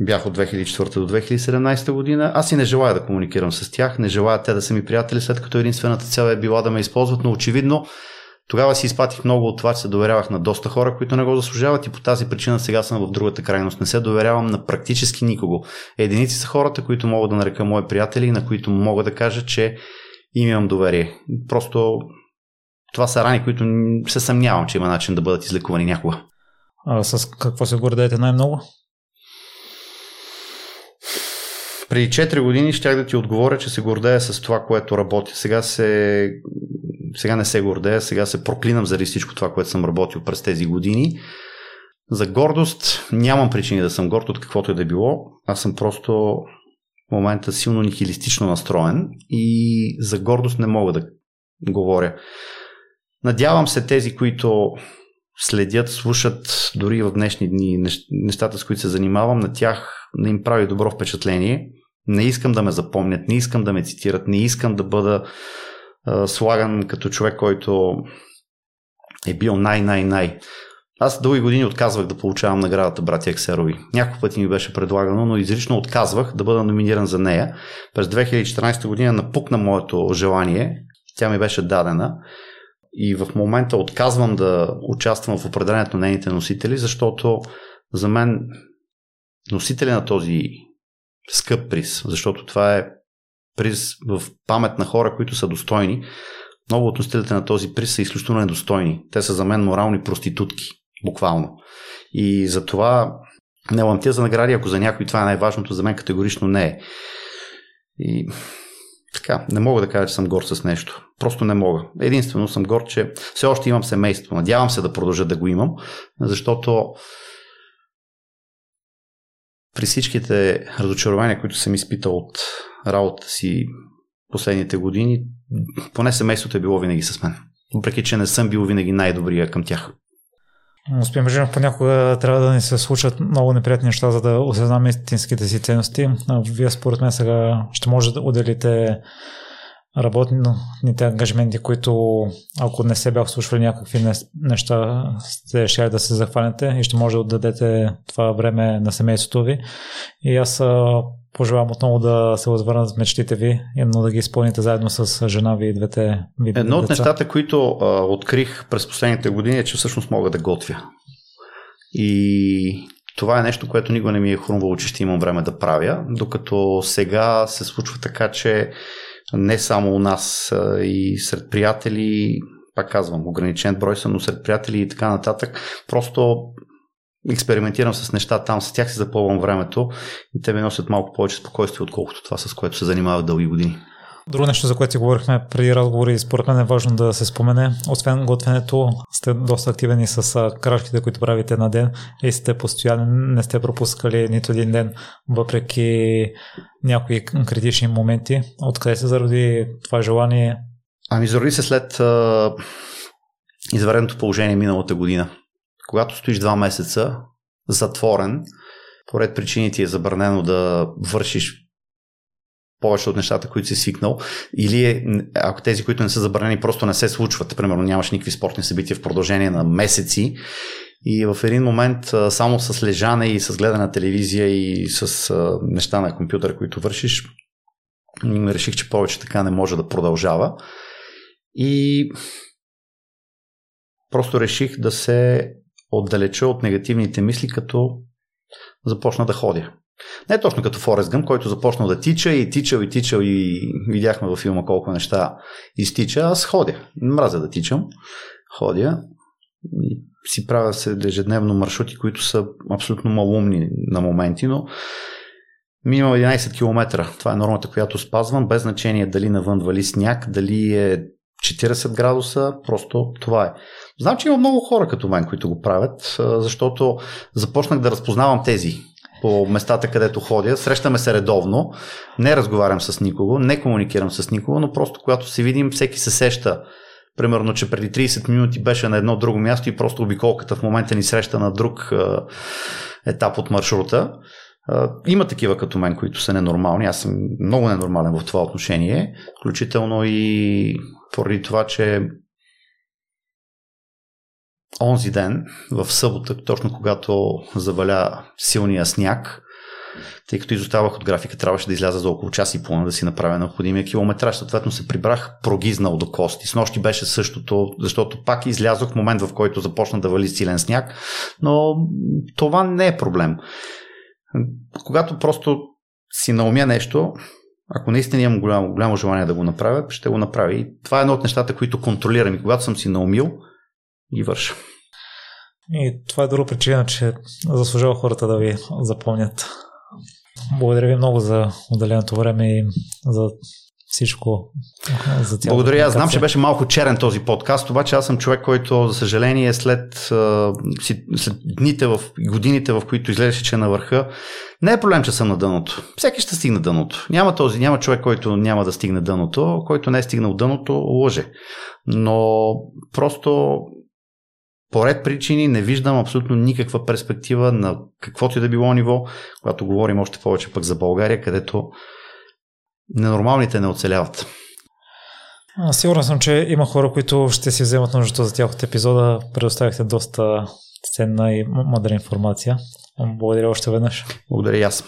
бях от 2004 до 2017 година. Аз и не желая да комуникирам с тях, не желая те да са ми приятели, след като единствената цел е била да ме използват, но очевидно тогава си изпатих много от това, че се доверявах на доста хора, които не го заслужават и по тази причина сега съм в другата крайност. Не се доверявам на практически никого. Единици са хората, които мога да нарека мои приятели и на които мога да кажа, че им имам доверие. Просто това са рани, които се съмнявам, че има начин да бъдат излекувани някога. А с какво се гордеете най-много? Преди 4 години щях да ти отговоря, че се гордея с това, което работя. Сега, се... сега не се гордея, сега се проклинам заради всичко това, което съм работил през тези години. За гордост нямам причини да съм горд от каквото и е да било. Аз съм просто в момента силно нихилистично настроен и за гордост не мога да говоря. Надявам се тези, които следят, слушат дори в днешни дни нещата, с които се занимавам, на тях не им прави добро впечатление. Не искам да ме запомнят, не искам да ме цитират, не искам да бъда а, слаган като човек, който е бил най-най-най. Аз дълги години отказвах да получавам наградата Братя Ексерови. Няколко пъти ми беше предлагано, но изрично отказвах да бъда номиниран за нея. През 2014 година напукна моето желание. Тя ми беше дадена. И в момента отказвам да участвам в определенето на нейните носители, защото за мен носителя на този скъп приз, защото това е приз в памет на хора, които са достойни. Много от носителите на този приз са изключително недостойни. Те са за мен морални проститутки, буквално. И затова не ламтя за награди, ако за някой това е най-важното, за мен категорично не е. И така, не мога да кажа, че съм горд с нещо. Просто не мога. Единствено съм горд, че все още имам семейство. Надявам се да продължа да го имам, защото при всичките разочарования, които съм изпитал от работата си последните години, поне семейството е било винаги с мен. Въпреки, че не съм бил винаги най-добрия към тях. Господин Бежинов, понякога трябва да ни се случат много неприятни неща, за да осъзнаме истинските си ценности. Вие според мен сега ще може да отделите работните ангажименти, които ако не се бях слушали някакви неща, сте ще да се захванете и ще може да отдадете това време на семейството ви. И аз пожелавам отново да се възвърнат мечтите ви, но да ги изпълните заедно с жена ви и двете ви Едно от нещата, които а, открих през последните години е, че всъщност мога да готвя. И това е нещо, което никога не ми е хрумвало, че ще имам време да правя, докато сега се случва така, че не само у нас и сред приятели, пак казвам, ограничен брой съм, но сред приятели и така нататък. Просто експериментирам с неща там, с тях си запълвам времето и те ми носят малко повече спокойствие, отколкото това, с което се занимават дълги години. Друго нещо, за което си говорихме преди разговори, според мен е важно да се спомене. Освен готвенето, сте доста активни с крачките, които правите на ден и сте постоянно, не сте пропускали нито един ден, въпреки някои критични моменти. Откъде се заради това желание? Ами заради се след извареното положение миналата година. когато стоиш два месеца затворен, поред причини ти е забранено да вършиш повече от нещата, които си свикнал, или е, ако тези, които не са забранени, просто не се случват, примерно нямаш никакви спортни събития в продължение на месеци и в един момент само с лежане и с гледане на телевизия и с неща на компютъра, които вършиш, реших, че повече така не може да продължава. И просто реших да се отдалеча от негативните мисли, като започна да ходя. Не точно като Форест Гъм, който започна да тича и тичал и тичал и видяхме във филма колко неща изтича. Аз ходя. Мразя да тичам. Ходя и си правя се ежедневно маршрути, които са абсолютно малумни на моменти, но минимум 11 км. Това е нормата, която спазвам, без значение дали навън вали сняг, дали е 40 градуса, просто това е. Знам, че има много хора като мен, които го правят, защото започнах да разпознавам тези по местата, където ходя. Срещаме се редовно, не разговарям с никого, не комуникирам с никого, но просто когато се видим, всеки се сеща. Примерно, че преди 30 минути беше на едно друго място и просто обиколката в момента ни среща на друг етап от маршрута. Има такива като мен, които са ненормални. Аз съм много ненормален в това отношение, включително и поради това, че онзи ден, в събота, точно когато заваля силния сняг, тъй като изоставах от графика, трябваше да изляза за около час и половина да си направя необходимия километраж. Съответно се прибрах прогизнал до кости. С нощи беше същото, защото пак излязох в момент, в който започна да вали силен сняг, но това не е проблем. Когато просто си наумя нещо, ако наистина имам голямо, голямо желание да го направя, ще го направя. И това е едно от нещата, които контролирам. И когато съм си наумил, ги върша. И това е друга причина, че заслужава хората да ви запомнят. Благодаря ви много за отделеното време и за всичко. За Благодаря. Аз знам, че беше малко черен този подкаст, обаче аз съм човек, който, за съжаление, след, след дните, в годините, в които излезеше, че е на върха, не е проблем, че съм на дъното. Всеки ще стигне дъното. Няма този, няма човек, който няма да стигне дъното, който не е стигнал дъното, лъже. Но просто по ред причини не виждам абсолютно никаква перспектива на каквото и да било ниво, когато говорим още повече пък за България, където ненормалните не оцеляват. Сигурен съм, че има хора, които ще си вземат нуждата за тях от епизода. Предоставихте доста ценна и мъдра информация. Благодаря още веднъж. Благодаря и аз.